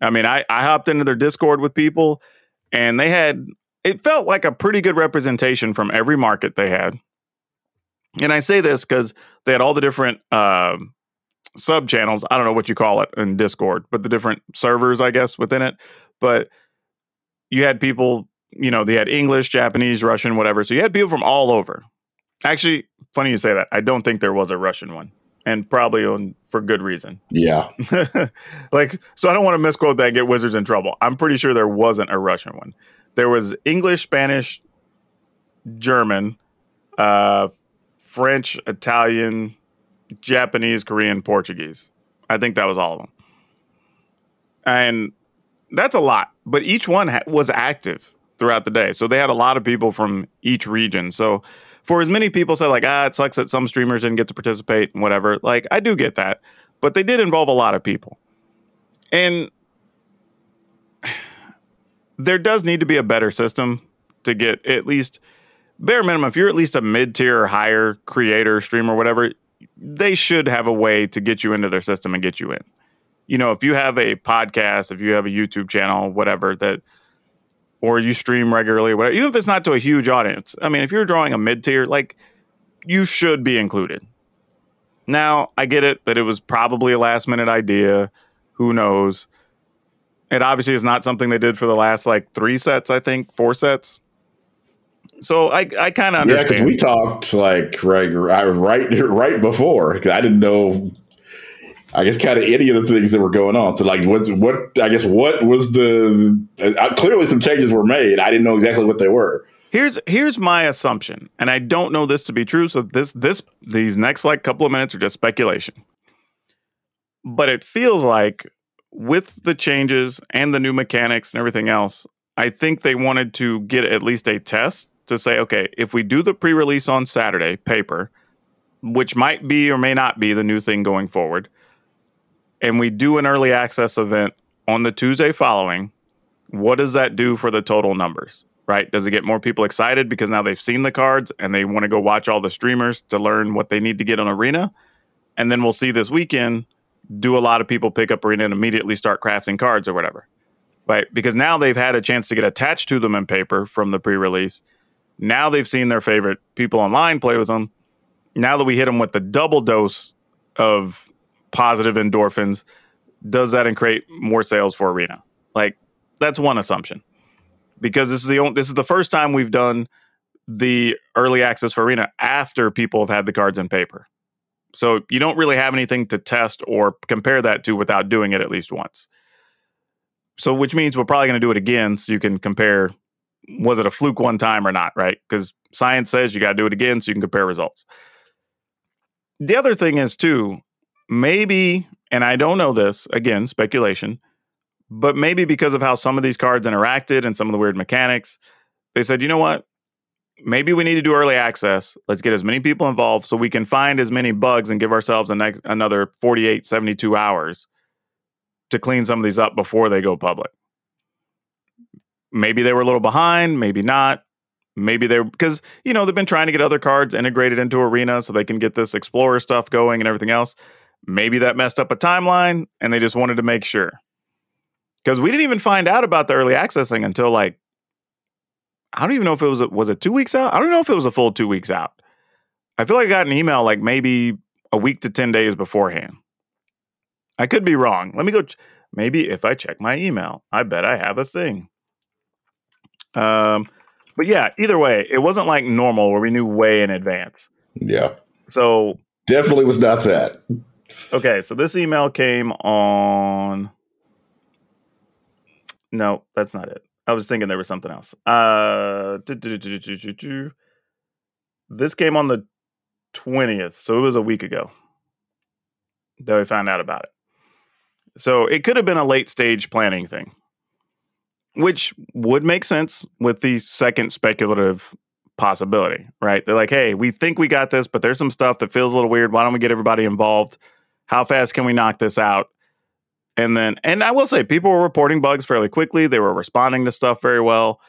I mean, I, I hopped into their Discord with people, and they had it felt like a pretty good representation from every market they had. And I say this because they had all the different um sub channels. I don't know what you call it in Discord, but the different servers, I guess, within it. But you had people you know, they had English, Japanese, Russian, whatever. So you had people from all over. Actually, funny you say that. I don't think there was a Russian one, and probably on for good reason. Yeah. like, so I don't want to misquote that and get Wizards in trouble. I'm pretty sure there wasn't a Russian one. There was English, Spanish, German, uh, French, Italian, Japanese, Korean, Portuguese. I think that was all of them. And that's a lot, but each one ha- was active throughout the day. So they had a lot of people from each region. So for as many people said like, ah, it sucks that some streamers didn't get to participate and whatever. Like I do get that, but they did involve a lot of people. And there does need to be a better system to get at least bare minimum. If you're at least a mid tier or higher creator, streamer, whatever, they should have a way to get you into their system and get you in. You know, if you have a podcast, if you have a YouTube channel, whatever that, or you stream regularly, whatever, even if it's not to a huge audience. I mean, if you're drawing a mid tier, like you should be included. Now, I get it that it was probably a last minute idea. Who knows? It obviously is not something they did for the last like three sets, I think, four sets. So I I kind of Yeah, because we talked like right, right, right before. I didn't know. I guess kind of any of the things that were going on. So like, what's what? I guess what was the? Uh, clearly, some changes were made. I didn't know exactly what they were. Here's here's my assumption, and I don't know this to be true. So this this these next like couple of minutes are just speculation. But it feels like with the changes and the new mechanics and everything else, I think they wanted to get at least a test to say, okay, if we do the pre-release on Saturday, paper, which might be or may not be the new thing going forward, and we do an early access event on the Tuesday following, what does that do for the total numbers? Right? Does it get more people excited because now they've seen the cards and they want to go watch all the streamers to learn what they need to get on Arena? And then we'll see this weekend do a lot of people pick up Arena and immediately start crafting cards or whatever. Right? Because now they've had a chance to get attached to them in paper from the pre release. Now they've seen their favorite people online play with them. Now that we hit them with the double dose of positive endorphins, does that create more sales for Arena? Like that's one assumption. Because this is the only, this is the first time we've done the early access for Arena after people have had the cards in paper. So you don't really have anything to test or compare that to without doing it at least once. So which means we're probably going to do it again so you can compare was it a fluke one time or not, right? Because science says you got to do it again so you can compare results. The other thing is too, maybe and I don't know this, again, speculation, but maybe because of how some of these cards interacted and some of the weird mechanics, they said, you know what? Maybe we need to do early access. Let's get as many people involved so we can find as many bugs and give ourselves another 48, 72 hours to clean some of these up before they go public. Maybe they were a little behind, maybe not. Maybe they're because, you know, they've been trying to get other cards integrated into Arena so they can get this Explorer stuff going and everything else. Maybe that messed up a timeline and they just wanted to make sure. Because we didn't even find out about the early accessing until like, I don't even know if it was, was it two weeks out? I don't know if it was a full two weeks out. I feel like I got an email like maybe a week to 10 days beforehand. I could be wrong. Let me go. Ch- maybe if I check my email, I bet I have a thing. Um, but yeah, either way, it wasn't like normal where we knew way in advance. Yeah, So definitely was not that. Okay, so this email came on. No, that's not it. I was thinking there was something else. Uh, this came on the twentieth, so it was a week ago that we found out about it. So it could have been a late stage planning thing, which would make sense with the second speculative possibility, right? They're like, hey, we think we got this, but there's some stuff that feels a little weird. Why don't we get everybody involved? How fast can we knock this out? And then, and I will say, people were reporting bugs fairly quickly. They were responding to stuff very well.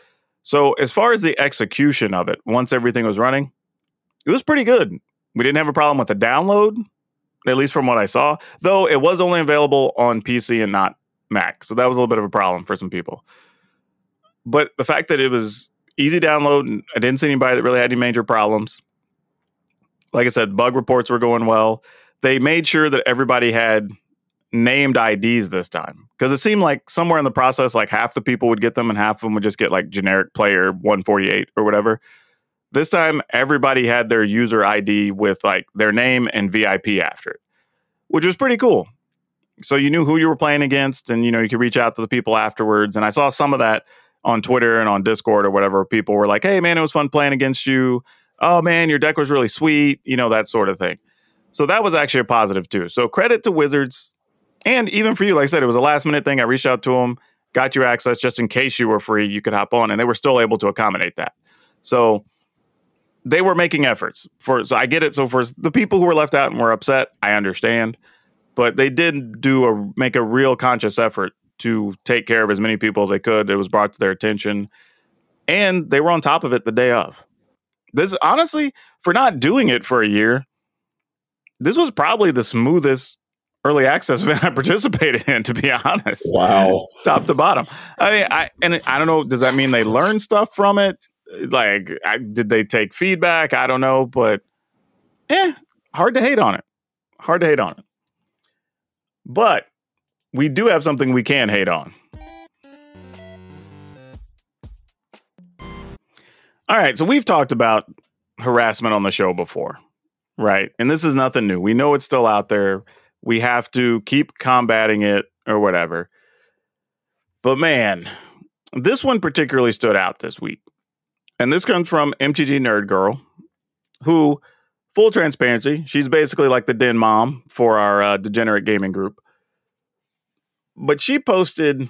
So, as far as the execution of it, once everything was running, it was pretty good. We didn't have a problem with the download, at least from what I saw, though it was only available on PC and not Mac. So, that was a little bit of a problem for some people. But the fact that it was easy download, and I didn't see anybody that really had any major problems. Like I said, bug reports were going well. They made sure that everybody had named IDs this time because it seemed like somewhere in the process, like half the people would get them and half of them would just get like generic player 148 or whatever. This time, everybody had their user ID with like their name and VIP after it, which was pretty cool. So you knew who you were playing against, and you know you could reach out to the people afterwards. And I saw some of that on Twitter and on Discord or whatever. People were like, "Hey, man, it was fun playing against you. Oh man, your deck was really sweet. You know that sort of thing." So that was actually a positive too. So credit to Wizards, and even for you, like I said, it was a last minute thing. I reached out to them, got you access just in case you were free. You could hop on, and they were still able to accommodate that. So they were making efforts for. So I get it. So for the people who were left out and were upset, I understand but they did do a make a real conscious effort to take care of as many people as they could. It was brought to their attention, and they were on top of it the day of. This honestly, for not doing it for a year, this was probably the smoothest early access event I participated in. To be honest, wow, top to bottom. I mean, I and I don't know. Does that mean they learned stuff from it? Like, I, did they take feedback? I don't know, but eh, hard to hate on it. Hard to hate on it. But we do have something we can hate on. All right, so we've talked about harassment on the show before, right? And this is nothing new. We know it's still out there. We have to keep combating it or whatever. But man, this one particularly stood out this week. And this comes from MTG Nerd Girl, who full transparency, she's basically like the den mom for our uh, degenerate gaming group. But she posted, and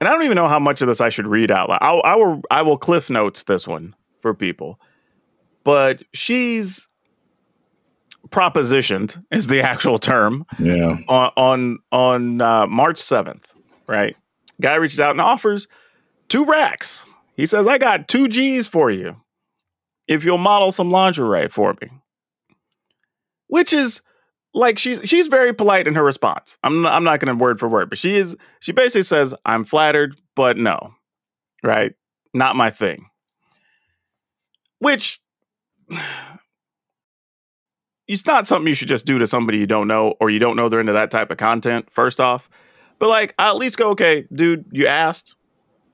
I don't even know how much of this I should read out loud. I'll, I will, I will cliff notes this one for people. But she's propositioned is the actual term. Yeah. On on on uh, March seventh, right? Guy reaches out and offers two racks. He says, "I got two G's for you." if you'll model some lingerie for me. Which is like she's she's very polite in her response. I'm not, I'm not going to word for word, but she is she basically says I'm flattered, but no. Right? Not my thing. Which it's not something you should just do to somebody you don't know or you don't know they're into that type of content first off. But like I at least go, okay, dude, you asked.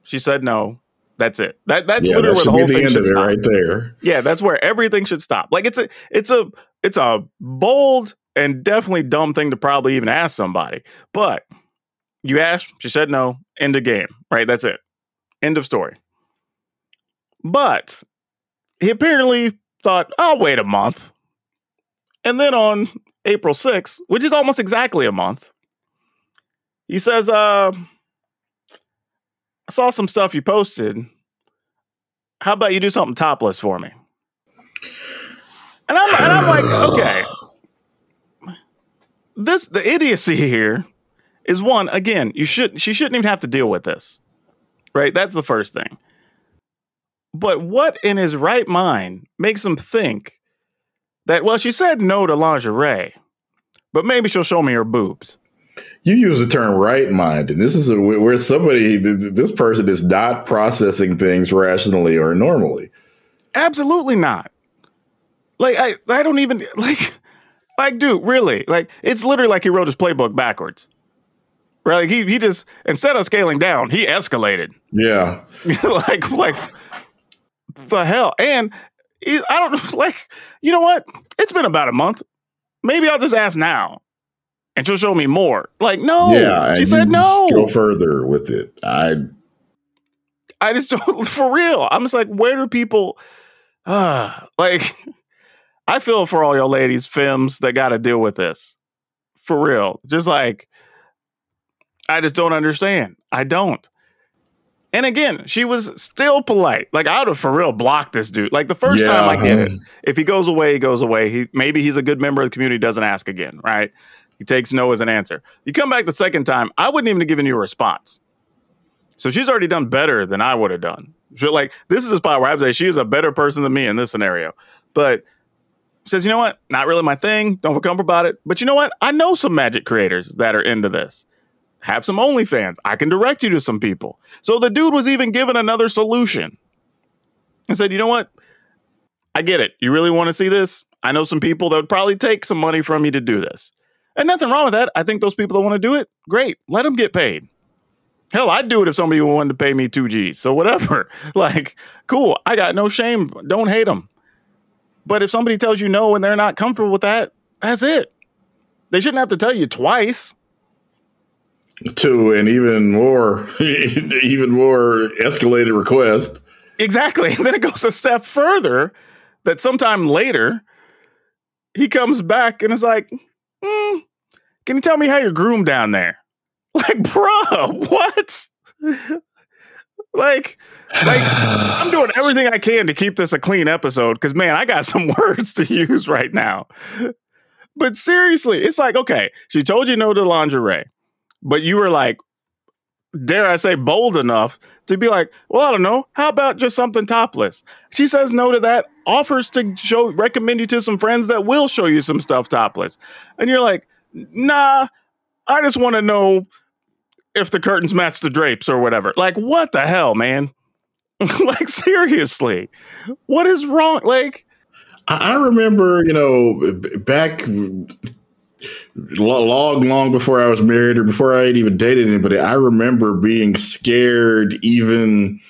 She said no. That's it. That that's yeah, literally that where the whole the thing end should of it stop. right there. Yeah, that's where everything should stop. Like it's a it's a it's a bold and definitely dumb thing to probably even ask somebody. But you asked, she said no, end of game. Right? That's it. End of story. But he apparently thought, I'll wait a month. And then on April 6th, which is almost exactly a month, he says, uh, I saw some stuff you posted. How about you do something topless for me? And I'm, and I'm like, okay. This the idiocy here is one again. You should she shouldn't even have to deal with this, right? That's the first thing. But what in his right mind makes him think that? Well, she said no to lingerie, but maybe she'll show me her boobs. You use the term right mind, and this is a, where somebody, this person is not processing things rationally or normally. Absolutely not. Like I, I don't even like, like, dude, really? Like, it's literally like he wrote his playbook backwards. Right? Like he, he just instead of scaling down, he escalated. Yeah, like, like the hell. And he, I don't like. You know what? It's been about a month. Maybe I'll just ask now, and she'll show me more. Like, no, yeah. she said no. Go further with it. I I just don't for real. I'm just like, where do people uh like I feel for all y'all ladies, femmes that gotta deal with this. For real. Just like I just don't understand. I don't. And again, she was still polite. Like I would have for real blocked this dude. Like the first time I get it. If he goes away, he goes away. He maybe he's a good member of the community, doesn't ask again, right? He takes no as an answer. You come back the second time, I wouldn't even have given you a response. So she's already done better than I would have done. She, like this is a spot where I would say she is a better person than me in this scenario. But says, you know what? Not really my thing. Don't feel about it. But you know what? I know some magic creators that are into this. Have some OnlyFans. I can direct you to some people. So the dude was even given another solution and said, you know what? I get it. You really want to see this? I know some people that would probably take some money from you to do this. And nothing wrong with that. I think those people that want to do it, great. Let them get paid. Hell, I'd do it if somebody wanted to pay me 2G. So whatever. Like, cool. I got no shame. Don't hate them. But if somebody tells you no and they're not comfortable with that, that's it. They shouldn't have to tell you twice. To an even more, even more escalated request. Exactly. And then it goes a step further that sometime later he comes back and is like, hmm, can you tell me how you're groomed down there? Like, bro, what? like, like I'm doing everything I can to keep this a clean episode because man, I got some words to use right now. But seriously, it's like, okay, she told you no to lingerie, but you were like, dare I say, bold enough to be like, well, I don't know. How about just something topless? She says no to that, offers to show, recommend you to some friends that will show you some stuff topless. And you're like, nah, I just want to know if the curtains match the drapes or whatever. Like, what the hell, man? like, seriously, what is wrong? Like, I remember, you know, back long, long before I was married or before I had even dated anybody, I remember being scared even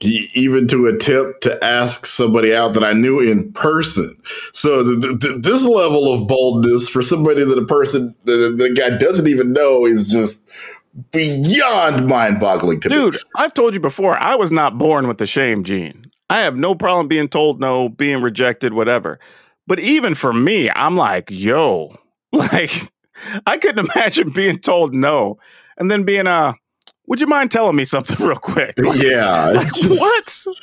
even to attempt to ask somebody out that I knew in person. So the, the, this level of boldness for somebody that a person that the guy doesn't even know is just beyond mind-boggling to dude, me. I've told you before, I was not born with the shame gene. I have no problem being told no, being rejected, whatever. But even for me, I'm like, yo, like I couldn't imagine being told no and then being uh would you mind telling me something real quick? Like, yeah. like, just- what?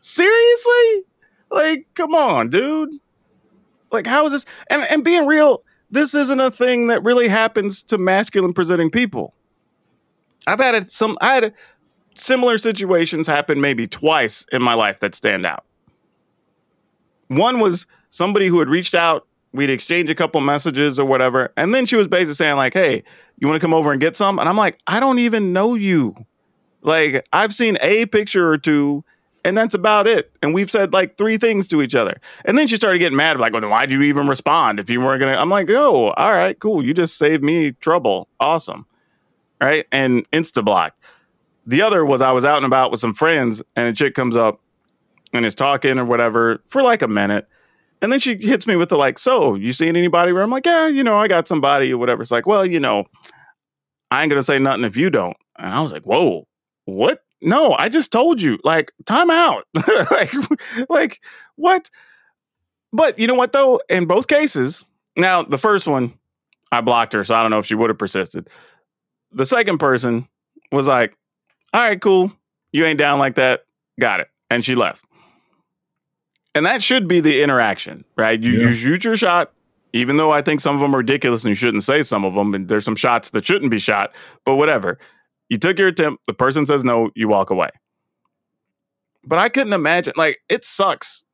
Seriously? Like, come on, dude. Like, how is this? And and being real, this isn't a thing that really happens to masculine presenting people. I've had some I had similar situations happen maybe twice in my life that stand out. One was somebody who had reached out, we'd exchanged a couple messages or whatever, and then she was basically saying like, "Hey, you want to come over and get some?" And I'm like, "I don't even know you. Like, I've seen a picture or two, and that's about it. And we've said like three things to each other." And then she started getting mad, like, "Well, why'd you even respond if you weren't gonna?" I'm like, "Oh, all right, cool. You just saved me trouble. Awesome." Right? And insta blocked. The other was I was out and about with some friends, and a chick comes up and is talking or whatever for like a minute. And then she hits me with the like, so you seen anybody where I'm like, yeah, you know, I got somebody or whatever. It's like, well, you know, I ain't gonna say nothing if you don't. And I was like, whoa, what? No, I just told you. Like, time out. like, like, what? But you know what though? In both cases, now the first one, I blocked her, so I don't know if she would have persisted. The second person was like, all right, cool. You ain't down like that. Got it. And she left. And that should be the interaction, right? You, Yeah. you shoot your shot, even though I think some of them are ridiculous and you shouldn't say some of them. And there's some shots that shouldn't be shot, but whatever. You took your attempt. The person says no, you walk away. But I couldn't imagine, like, it sucks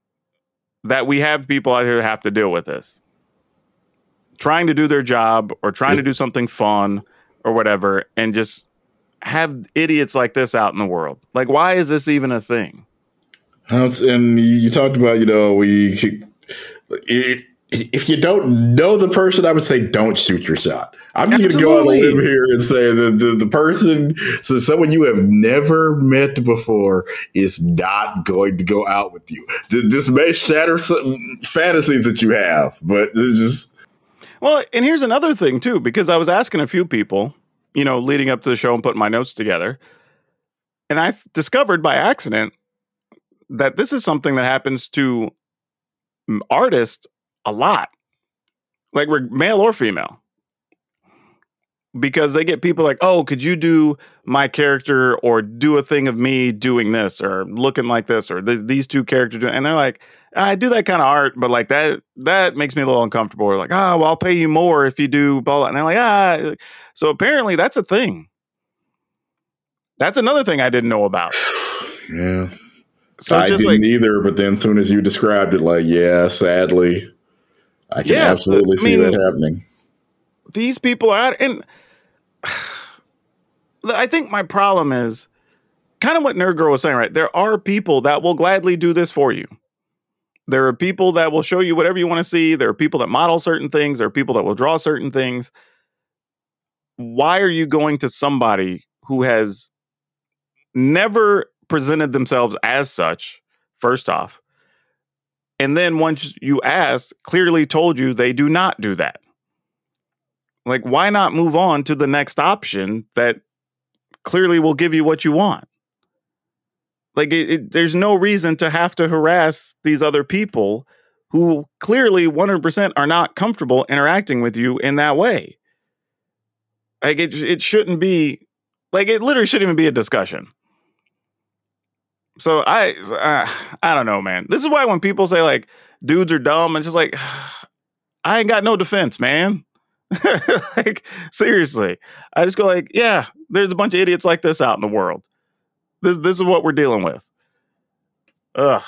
that we have people out here that have to deal with this. Trying to do their job or trying to do something fun or whatever, and just have idiots like this out in the world. Like, why is this even a thing? And you talked about, you know, we if you don't know the person, I would say don't shoot your shot. I'm just going to go on a limb here and say that the, the person, so someone you have never met before, is not going to go out with you. This may shatter some fantasies that you have, but it's just Well, and here's another thing too, because I was asking a few people, you know, leading up to the show and putting my notes together, and I've discovered by accident that this is something that happens to artists a lot, like male or female, because they get people like, "Oh, could you do my character or do a thing of me doing this or looking like this or th- these two characters?" And they're like, I do that kind of art, but like that that makes me a little uncomfortable. Or like, ah, well, I'll pay you more if you do blah. And they're like, ah. So apparently that's a thing. That's another thing I didn't know about. yeah. So I didn't like, either, but then as soon as you described it, like, yeah, sadly, I can Yeah, absolutely I see mean- that happening. these people are and I think my problem is kind of what Nerd Girl was saying, right? There are people that will gladly do this for you. There are people that will show you whatever you want to see. There are people that model certain things. There are people that will draw certain things. Why are you going to somebody who has never presented themselves as such, first off? And then once you ask, clearly told you they do not do that. Like, why not move on to the next option that clearly will give you what you want? Like, it, it, there's no reason to have to harass these other people who clearly 100% are not comfortable interacting with you in that way. Like, it, it shouldn't be, like, it literally shouldn't even be a discussion. So I, uh, I don't know, man. This is why when people say like dudes are dumb, it's just like I ain't got no defense, man. like seriously, I just go like, yeah, there's a bunch of idiots like this out in the world. This this is what we're dealing with. Ugh.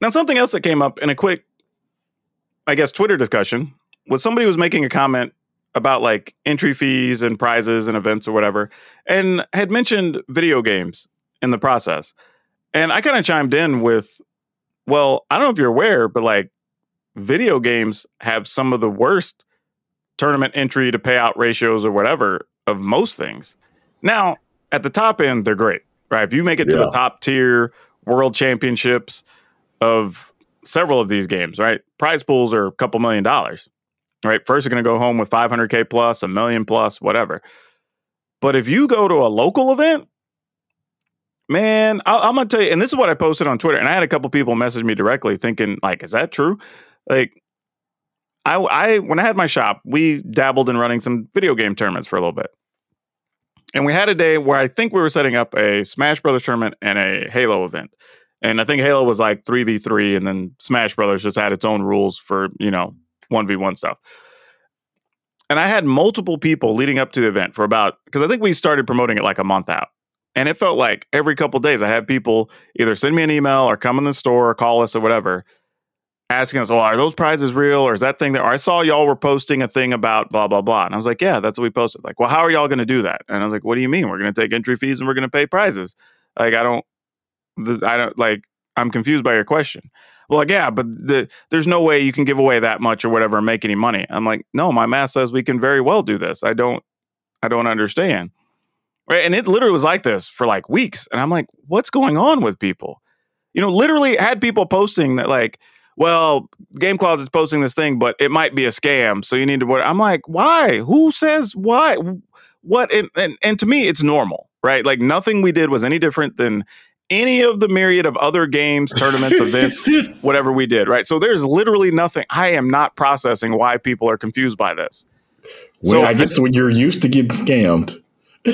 Now, something else that came up in a quick, I guess, Twitter discussion was somebody was making a comment about like entry fees and prizes and events or whatever, and had mentioned video games in the process. And I kind of chimed in with, well, I don't know if you're aware, but like video games have some of the worst tournament entry to payout ratios or whatever of most things. Now, at the top end, they're great, right? If you make it to the top tier world championships of several of these games, right? Prize pools are a couple million dollars, right? First, you're going to go home with 500K plus, a million plus, whatever. But if you go to a local event, man, I, I'm going to tell you, and this is what I posted on Twitter, and I had a couple people message me directly thinking, like, is that true? Like, I, I when I had my shop, we dabbled in running some video game tournaments for a little bit. And we had a day where I think we were setting up a Smash Brothers tournament and a Halo event. And I think Halo was like 3v3, and then Smash Brothers just had its own rules for, you know, 1v1 stuff. And I had multiple people leading up to the event for about, because I think we started promoting it like a month out. And it felt like every couple days I had people either send me an email or come in the store or call us or whatever, asking us, well, are those prizes real? Or is that thing there? Or I saw y'all were posting a thing about blah, blah, blah. And I was like, yeah, that's what we posted. Like, well, how are y'all going to do that? And I was like, what do you mean? We're going to take entry fees and we're going to pay prizes. Like, I don't, this, I don't, like, I'm confused by your question. Well, like, yeah, but the, there's no way you can give away that much or whatever and make any money. I'm like, no, my math says we can very well do this. I don't, I don't understand. Right. And it literally was like this for like weeks. And I'm like, what's going on with people? You know, literally had people posting that, like, well, Game Closet's posting this thing, but it might be a scam. So you need to, what? I'm like, why? Who says why? What? And, and, and to me, it's normal, right? Like, nothing we did was any different than any of the myriad of other games, tournaments, events, whatever we did, right? So there's literally nothing. I am not processing why people are confused by this. Well, So- I guess when you're used to getting scammed.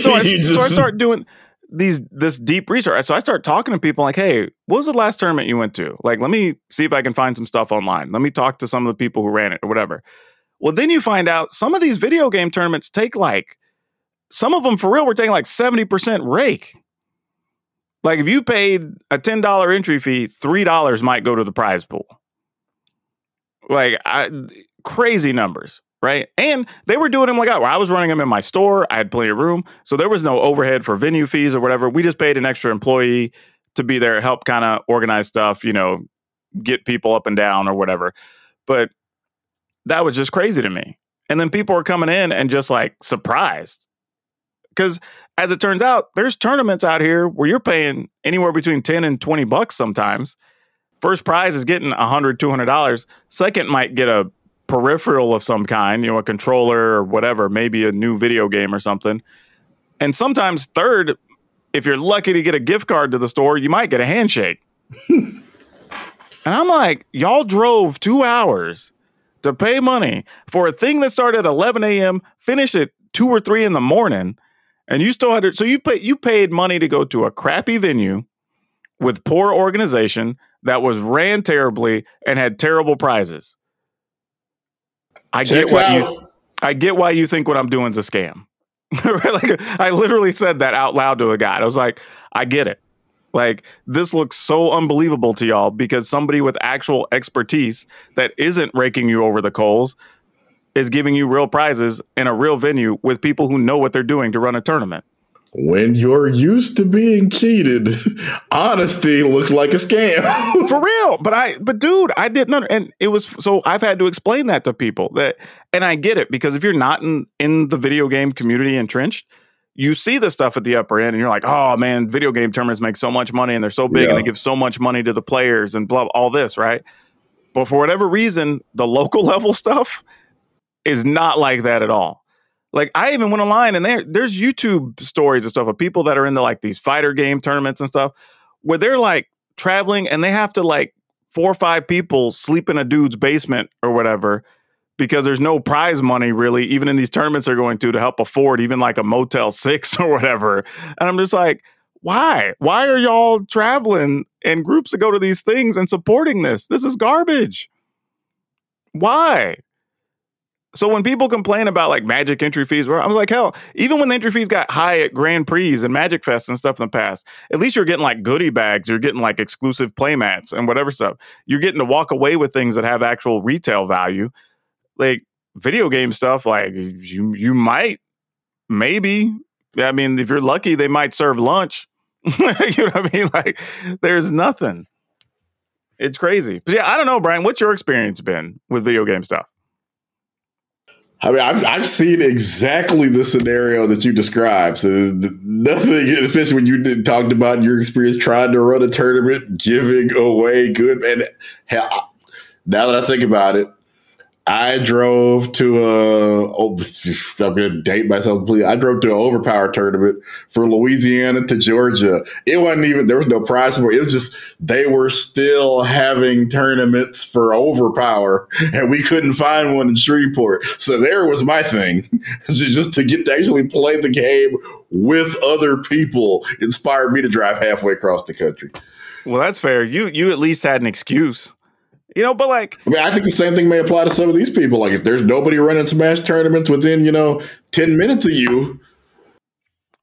So I, so I start doing these this deep research. So I start talking to people like, "Hey, what was the last tournament you went to? Like, let me see if I can find some stuff online. Let me talk to some of the people who ran it or whatever." Well, then you find out some of these video game tournaments take like some of them for real. We're taking like seventy percent rake. Like if you paid a ten dollar entry fee, three dollars might go to the prize pool. Like I, crazy numbers, right? And they were doing them like oh, I, I was running them in my store. I had plenty of room, so there was no overhead for venue fees or whatever. We just paid an extra employee to be there, help kind of organize stuff, you know, get people up and down or whatever. But that was just crazy to me. And then people were coming in and just like surprised. Because as it turns out, there's tournaments out here where you're paying anywhere between 10 and 20 bucks sometimes. First prize is getting $100, $200. Second might get a peripheral of some kind, you know, a controller or whatever, maybe a new video game or something. And sometimes third, if you're lucky to get a gift card to the store, you might get a handshake. and I'm like, y'all drove two hours to pay money for a thing that started at 11 a.m., finished at two or three in the morning, and you still had to. So you pay, you paid money to go to a crappy venue with poor organization that was ran terribly and had terrible prizes. I Checks get why out. you. I get why you think what I'm doing is a scam. like I literally said that out loud to a guy. I was like, I get it. Like this looks so unbelievable to y'all because somebody with actual expertise that isn't raking you over the coals is giving you real prizes in a real venue with people who know what they're doing to run a tournament. When you're used to being cheated, honesty looks like a scam. For real. But I but dude, I didn't under, and it was so I've had to explain that to people that and I get it because if you're not in in the video game community entrenched, you see the stuff at the upper end and you're like, oh man, video game tournaments make so much money and they're so big Yeah. and they give so much money to the players and blah all this, right? But for whatever reason, the local level stuff is not like that at all. Like I even went online and there there's YouTube stories and stuff of people that are into like these fighter game tournaments and stuff where they're like traveling and they have to like four or five people sleep in a dude's basement or whatever because there's no prize money really even in these tournaments they're going to to help afford even like a motel 6 or whatever. And i'm just like why? Why are y'all traveling in groups to go to these things and supporting this? This is garbage. Why so when people complain about like magic entry fees, I was like, hell, even when the entry fees got high at Grand Prix and Magic Fest and stuff in the past, at least you're getting like goodie bags, you're getting like exclusive playmats and whatever stuff. You're getting to walk away with things that have actual retail value. Like video game stuff, like you you might, maybe. I mean, if you're lucky, they might serve lunch. you know what I mean? Like, there's nothing. It's crazy. But yeah, I don't know, Brian. What's your experience been with video game stuff? I mean, I've, I've seen exactly the scenario that you described. So th- nothing, especially when you did, talked about your experience trying to run a tournament, giving away good. And now that I think about it, I drove to a. Oh, I'm to date myself completely. I drove to an overpower tournament for Louisiana to Georgia. It wasn't even there was no prize for it. It was just they were still having tournaments for overpower, and we couldn't find one in Shreveport. So there was my thing, just to get to actually play the game with other people inspired me to drive halfway across the country. Well, that's fair. You you at least had an excuse. You know, but like I mean, I think the same thing may apply to some of these people. Like, if there's nobody running Smash tournaments within, you know, 10 minutes of you,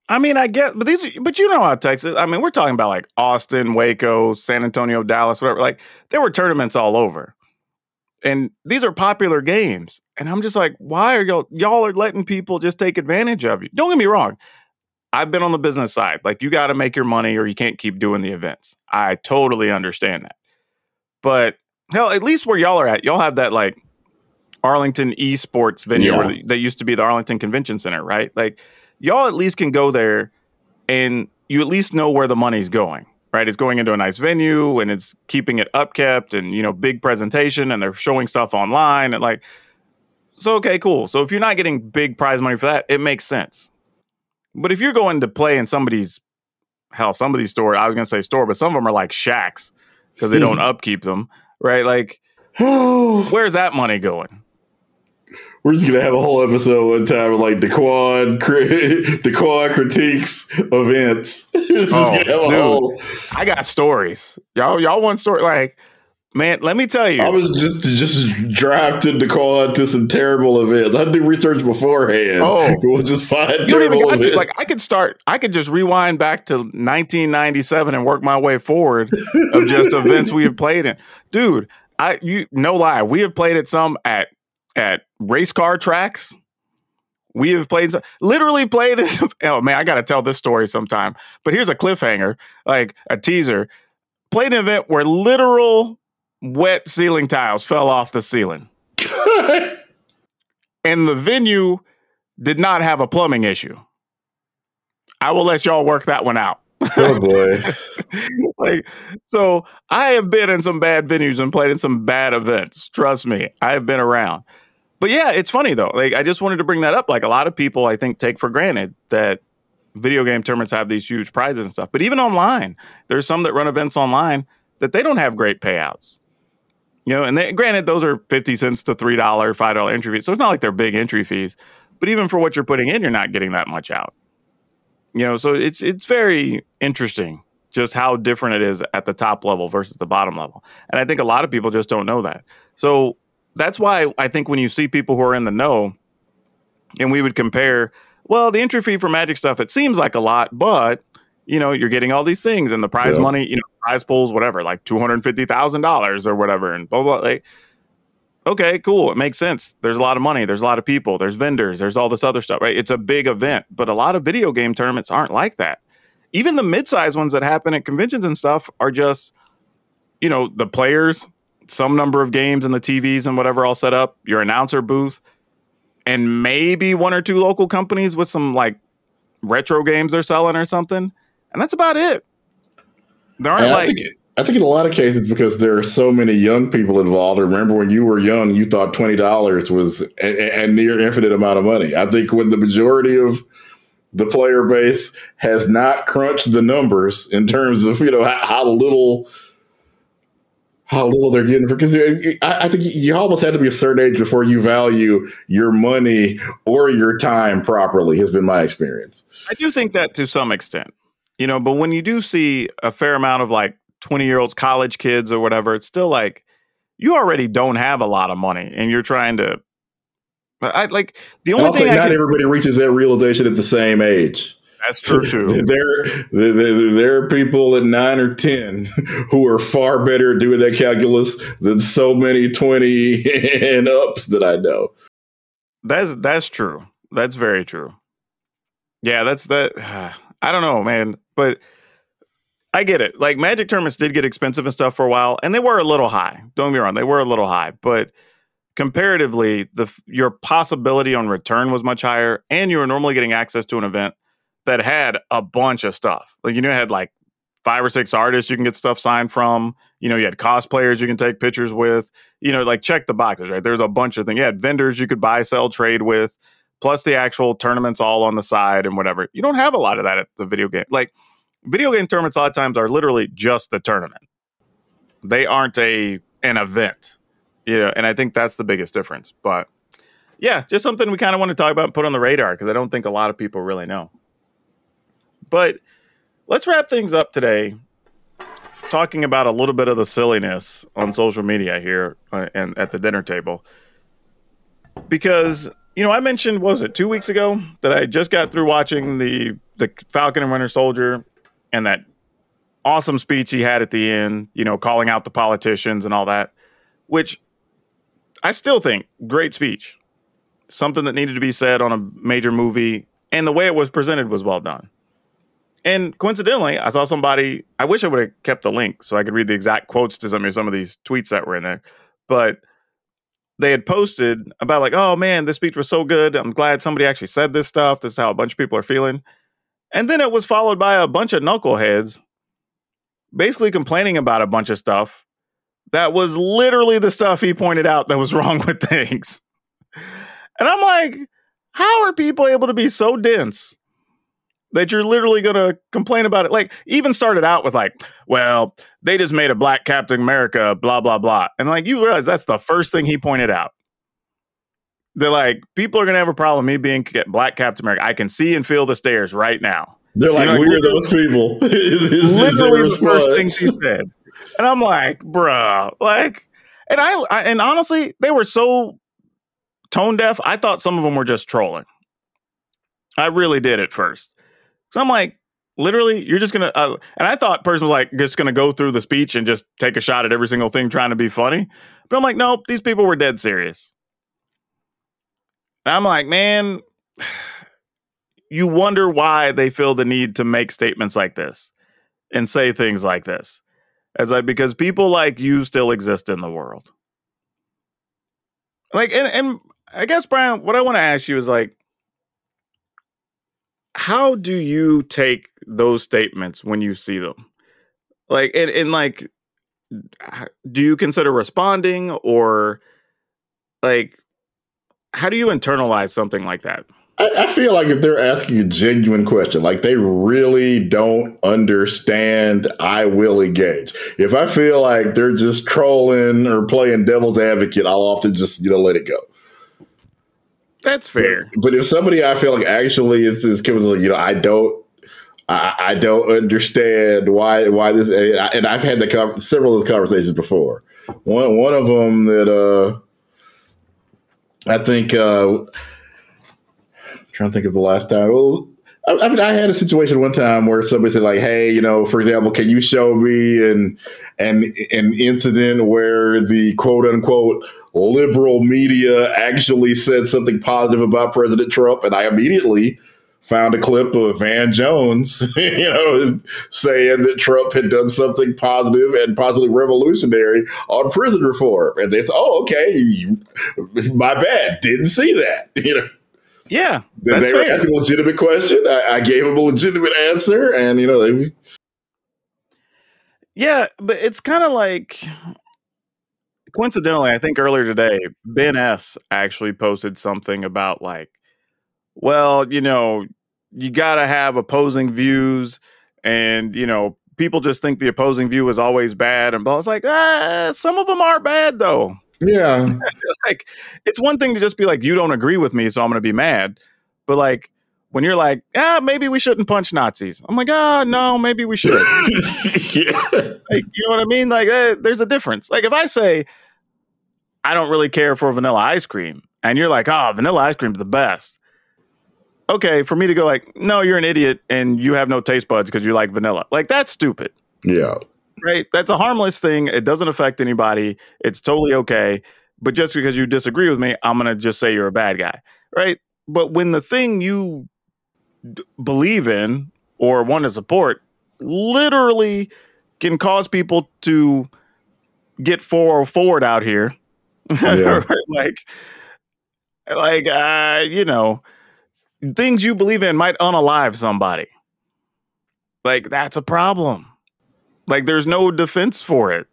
I mean, I get, but these, are, but you know how Texas. I mean, we're talking about like Austin, Waco, San Antonio, Dallas, whatever. Like there were tournaments all over, and these are popular games. And I'm just like, why are y'all y'all are letting people just take advantage of you? Don't get me wrong. I've been on the business side. Like you got to make your money, or you can't keep doing the events. I totally understand that. But hell, at least where y'all are at, y'all have that like Arlington esports venue Yeah. where that used to be the Arlington Convention Center, right? Like y'all at least can go there and you at least know where the money's going, right? It's going into a nice venue and it's keeping it upkept and you know big presentation and they're showing stuff online and like so okay, cool. So if you're not getting big prize money for that, it makes sense. But if you're going to play in somebody's hell, somebody's store, I was gonna say store, but some of them are like shacks because they don't upkeep them, right? Like where's that money going? We're just going to have a whole episode one time of like Daquan, Daquan critiques events. Just Oh, gonna have a dude. whole- I got stories. Y'all, y'all want story? Like, man, let me tell you. I was just just drive to call out to some terrible events. I do research beforehand. Oh. we'll just find terrible events. like I could start. I could just rewind back to 1997 and work my way forward of just events we have played in, dude. I you no lie, we have played at some at at race car tracks. We have played some, literally played. it- Oh man, I got to tell this story sometime. But here's a cliffhanger, like a teaser. Played an event where literal wet ceiling tiles fell off the ceiling, and the venue did not have a plumbing issue. I will let y'all work that one out. oh boy. like, so I have been in some bad venues and played in some bad events. Trust me, I have been around. But yeah, it's funny though. Like, I just wanted to bring that up. Like, a lot of people, I think, take for granted that video game tournaments have these huge prizes and stuff. But even online, there's some that run events online that they don't have great payouts. You know, and they, granted, those are 50 cents to $3, $5 entry fees. So it's not like they're big entry fees. But even for what you're putting in, you're not getting that much out. You know, so it's it's very interesting just how different it is at the top level versus the bottom level. And I think a lot of people just don't know that. So that's why I think when you see people who are in the know and we would compare, well, the entry fee for magic stuff, it seems like a lot, but you know, you're getting all these things and the prize Yeah. money, you know, prize pools, whatever, like two hundred fifty thousand dollars or whatever, and blah blah. Like, okay, cool. It makes sense. There's a lot of money. There's a lot of people. There's vendors. There's all this other stuff, right? It's a big event, but a lot of video game tournaments aren't like that. Even the mid-sized ones that happen at conventions and stuff are just, you know, the players, some number of games and the TVs and whatever all set up, your announcer booth, and maybe one or two local companies with some like retro games they're selling or something. And that's about it. There aren't And I like think, I think in a lot of cases because there are so many young people involved. Remember when you were young, you thought twenty dollars was a, a- a near infinite amount of money. I think when the majority of the player base has not crunched the numbers in terms of you know how, how little how little they're getting for because I, I think you almost had to be a certain age before you value your money or your time properly. Has been my experience. I do think that to some extent, you know, but when you do see a fair amount of like 20 year olds, college kids or whatever, it's still like you already don't have a lot of money and you're trying to. I like the only thing I not can, everybody reaches that realization at the same age. that's true too. there, there, there are people at nine or ten who are far better at doing that calculus than so many twenty and ups that I know. That's that's true. That's very true. Yeah, that's that. I don't know, man, but I get it. Like Magic tournaments did get expensive and stuff for a while, and they were a little high. Don't get me wrong, they were a little high, but comparatively, the your possibility on return was much higher, and you were normally getting access to an event that had a bunch of stuff. Like you know, had like five or six artists you can get stuff signed from. You know, you had cosplayers you can take pictures with. You know, like check the boxes, right? There's a bunch of things. You had vendors you could buy, sell, trade with, plus the actual tournaments all on the side and whatever. You don't have a lot of that at the video game. Like video game tournaments, a lot of times are literally just the tournament. They aren't a an event. You know, and I think that's the biggest difference. But yeah, just something we kind of want to talk about and put on the radar because I don't think a lot of people really know. But let's wrap things up today talking about a little bit of the silliness on social media here uh, and at the dinner table. Because, you know, I mentioned, what was it, two weeks ago that I just got through watching the, the Falcon and Winter Soldier and that awesome speech he had at the end, you know, calling out the politicians and all that, which I still think great speech. Something that needed to be said on a major movie, and the way it was presented was well done. And coincidentally, I saw somebody. I wish I would have kept the link so I could read the exact quotes to some of some of these tweets that were in there. But they had posted about like, "Oh man, this speech was so good. I'm glad somebody actually said this stuff. This is how a bunch of people are feeling." And then it was followed by a bunch of knuckleheads basically complaining about a bunch of stuff that was literally the stuff he pointed out that was wrong with things. And I'm like, how are people able to be so dense that you're literally going to complain about it? Like, even started out with, like, well, they just made a black Captain America, blah, blah, blah. And like, you realize that's the first thing he pointed out. They're like, people are going to have a problem me being black Captain America. I can see and feel the stares right now. They're like, know, we're those people. Is- their literally the first things he said. And I'm like, bruh, like, and I, I and honestly, they were so tone deaf. I thought some of them were just trolling. I really did at first. So I'm like, literally, you're just gonna. Uh, and I thought person was like just gonna go through the speech and just take a shot at every single thing, trying to be funny. But I'm like, nope, these people were dead serious. And I'm like, man, you wonder why they feel the need to make statements like this and say things like this. As like because people like you still exist in the world. Like and, and I guess Brian, what I want to ask you is like how do you take those statements when you see them? Like and, and like do you consider responding or like how do you internalize something like that? I, I feel like if they're asking a genuine question, like they really don't understand, I will engage. If I feel like they're just trolling or playing devil's advocate, I'll often just you know let it go. That's fair. But if somebody I feel like actually is is coming, like, you know, I don't. I, I don't understand why why this and I've had the several of conversations before. One one of them that uh, I think uh, I'm trying to think of the last time. Well, I, I mean, I had a situation one time where somebody said like, "Hey, you know, for example, can you show me an an an incident where the quote unquote liberal media actually said something positive about President Trump, and I immediately found a clip of Van Jones, you know, saying that Trump had done something positive and possibly revolutionary on prison reform, and they said, "Oh, okay, you, my bad, didn't see that," you know. Yeah, they were asking a legitimate question. I, I, gave them a legitimate answer, and you know they. Yeah, but it's kind of like coincidentally, I think earlier today, Ben S actually posted something about like, well, you know, you got to have opposing views, and you know, people just think the opposing view is always bad. And I was like, ah, some of them are bad though. Yeah, like it's one thing to just be like, you don't agree with me, so I'm going to be mad, but like when you're like, ah, maybe we shouldn't punch Nazis. I'm like, ah, no, maybe we should. yeah. Like, you know what I mean? Like, eh, there's a difference. Like, if I say, I don't really care for vanilla ice cream, and you're like, oh, vanilla ice cream's the best. Okay, for me to go like, no, you're an idiot and you have no taste buds because you like vanilla. Like, that's stupid. Yeah. Right? That's a harmless thing. It doesn't affect anybody. It's totally okay. But just because you disagree with me, I'm going to just say you're a bad guy. Right? But when the thing you d- believe in or want to support literally can cause people to get forward out here. Yeah. like, like, uh, you know, things you believe in might unalive somebody. Like, that's a problem. Like, there's no defense for it.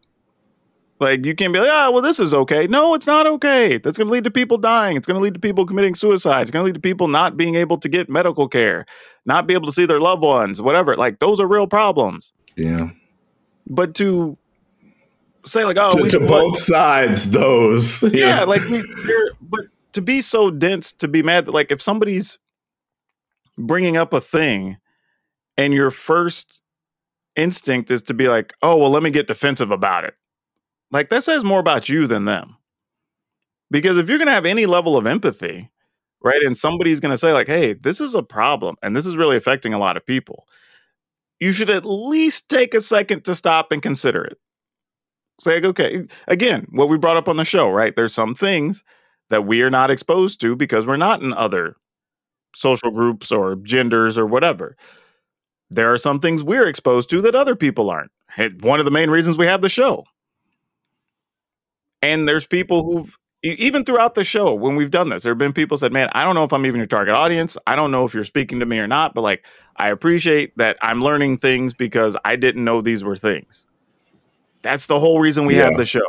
Like you can't be like, ah, oh, well, this is okay. No, it's not okay. That's going to lead to people dying. It's going to lead to people committing suicide. It's going to lead to people not being able to get medical care, not be able to see their loved ones, whatever. Like those are real problems. Yeah. But to say like, oh, to, we, to both sides, those. Yeah, yeah like we, but to be so dense, to be mad that like if somebody's bringing up a thing, and your first instinct is to be like, oh, well, let me get defensive about it like that says more about you than them. Because if you're going to have any level of empathy, right, and somebody's going to say, like, hey, this is a problem and this is really affecting a lot of people, you should at least take a second to stop and consider it. Say, okay, again, what we brought up on the show, right? There's some things that we are not exposed to because we're not in other social groups or genders or whatever. There are some things we're exposed to that other people aren't. One of the main reasons we have the show. And there's people who've even throughout the show when we've done this, there have been people said, "Man, I don't know if I'm even your target audience. I don't know if you're speaking to me or not, but like I appreciate that I'm learning things because I didn't know these were things." That's the whole reason we yeah. have the show.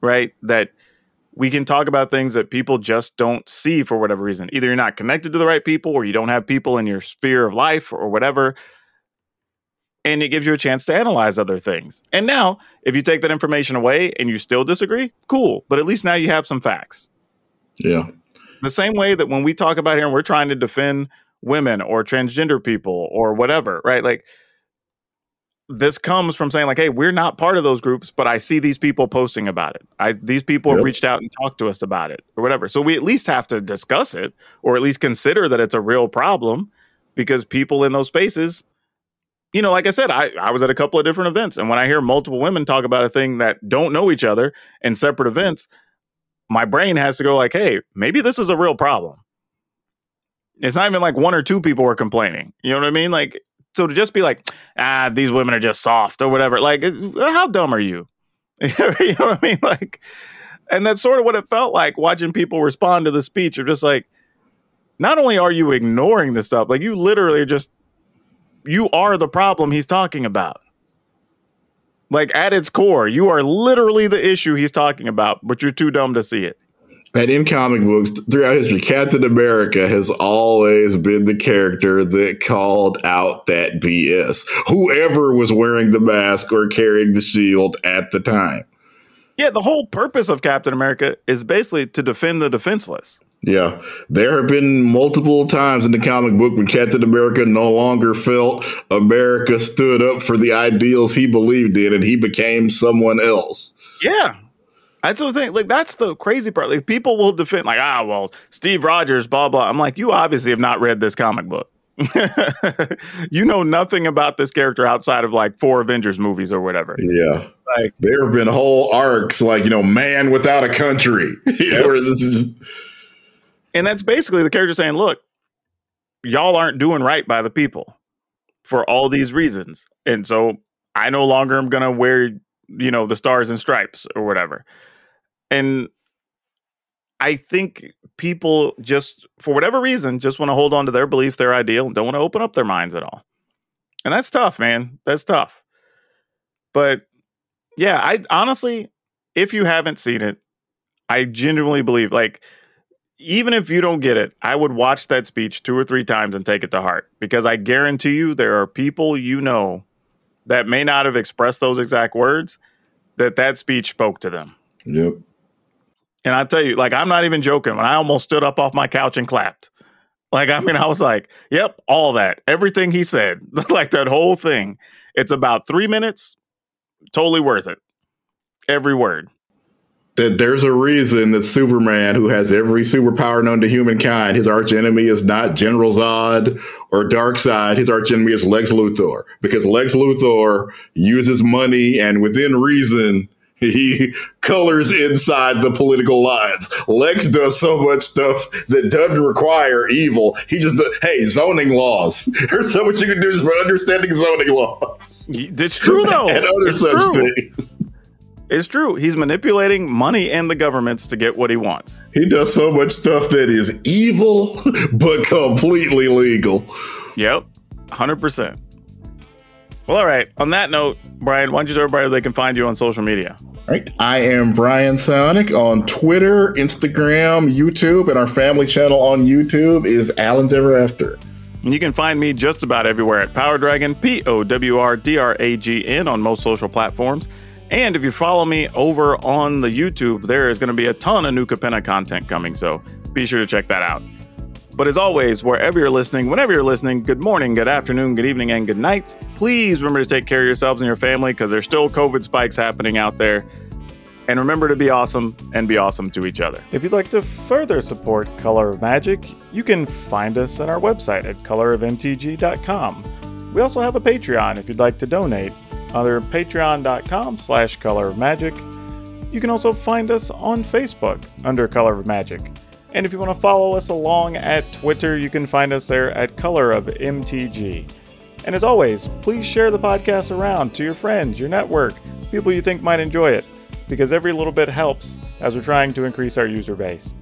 Right? That we can talk about things that people just don't see for whatever reason. Either you're not connected to the right people or you don't have people in your sphere of life or whatever and it gives you a chance to analyze other things. And now, if you take that information away and you still disagree, cool. But at least now you have some facts. Yeah. The same way that when we talk about here and we're trying to defend women or transgender people or whatever, right? Like this comes from saying like, hey, we're not part of those groups, but I see these people posting about it. I these people yep. have reached out and talked to us about it or whatever. So we at least have to discuss it or at least consider that it's a real problem because people in those spaces you know, like I said, I, I was at a couple of different events. And when I hear multiple women talk about a thing that don't know each other in separate events, my brain has to go like, hey, maybe this is a real problem. It's not even like one or two people were complaining. You know what I mean? Like, so to just be like, ah, these women are just soft or whatever, like, uh, how dumb are you? you know what I mean? Like, and that's sort of what it felt like watching people respond to the speech of just like, not only are you ignoring the stuff, like you literally are just you are the problem he's talking about. Like at its core, you are literally the issue he's talking about, but you're too dumb to see it. And in comic books throughout history, Captain America has always been the character that called out that BS. Whoever was wearing the mask or carrying the shield at the time. Yeah, the whole purpose of Captain America is basically to defend the defenseless. Yeah, there have been multiple times in the comic book when Captain America no longer felt America stood up for the ideals he believed in, and he became someone else. Yeah, that's the thing. Like that's the crazy part. Like people will defend, like ah, well, Steve Rogers, blah blah. I'm like, you obviously have not read this comic book. you know nothing about this character outside of like four Avengers movies or whatever. Yeah. Like There have been whole arcs like, you know, man without a country. Where this is and that's basically the character saying, "Look, y'all aren't doing right by the people for all these reasons, and so I no longer am gonna wear, you know, the stars and stripes or whatever." And I think people just, for whatever reason, just want to hold on to their belief, their ideal, and don't want to open up their minds at all. And that's tough, man. That's tough. But yeah, I honestly, if you haven't seen it, I genuinely believe, like, even if you don't get it, I would watch that speech two or three times and take it to heart because I guarantee you there are people you know that may not have expressed those exact words that that speech spoke to them. Yep. And I tell you, like, I'm not even joking. When I almost stood up off my couch and clapped, like, I mean, I was like, yep, all that, everything he said, like that whole thing. It's about three minutes, totally worth it. Every word. that there's a reason that Superman, who has every superpower known to humankind, his archenemy is not General Zod or Darkseid. His archenemy is Lex Luthor because Lex Luthor uses money and within reason. He colors inside the political lines. Lex does so much stuff that doesn't require evil. He just, does, hey, zoning laws. There's so much you can do just for understanding zoning laws It's true, though. and other It's such true. things. It's true. He's manipulating money and the governments to get what he wants. He does so much stuff that is evil, but completely legal. Yep, 100%. Well, all right. On that note, Brian, why don't you tell everybody they can find you on social media? All right. I am Brian Sonic on Twitter, Instagram, YouTube, and our family channel on YouTube is Alan's Ever After. And you can find me just about everywhere at Power Dragon, P O W R D R A G N, on most social platforms. And if you follow me over on the YouTube, there is going to be a ton of new Capenna content coming, so be sure to check that out. But as always, wherever you're listening, whenever you're listening, good morning, good afternoon, good evening, and good night. Please remember to take care of yourselves and your family because there's still COVID spikes happening out there. And remember to be awesome and be awesome to each other. If you'd like to further support Color of Magic, you can find us on our website at colorofmtg.com. We also have a Patreon if you'd like to donate under patreon.com slash color of magic. You can also find us on Facebook under Color of Magic. And if you want to follow us along at Twitter, you can find us there at Color of MTG. And as always, please share the podcast around to your friends, your network, people you think might enjoy it, because every little bit helps as we're trying to increase our user base.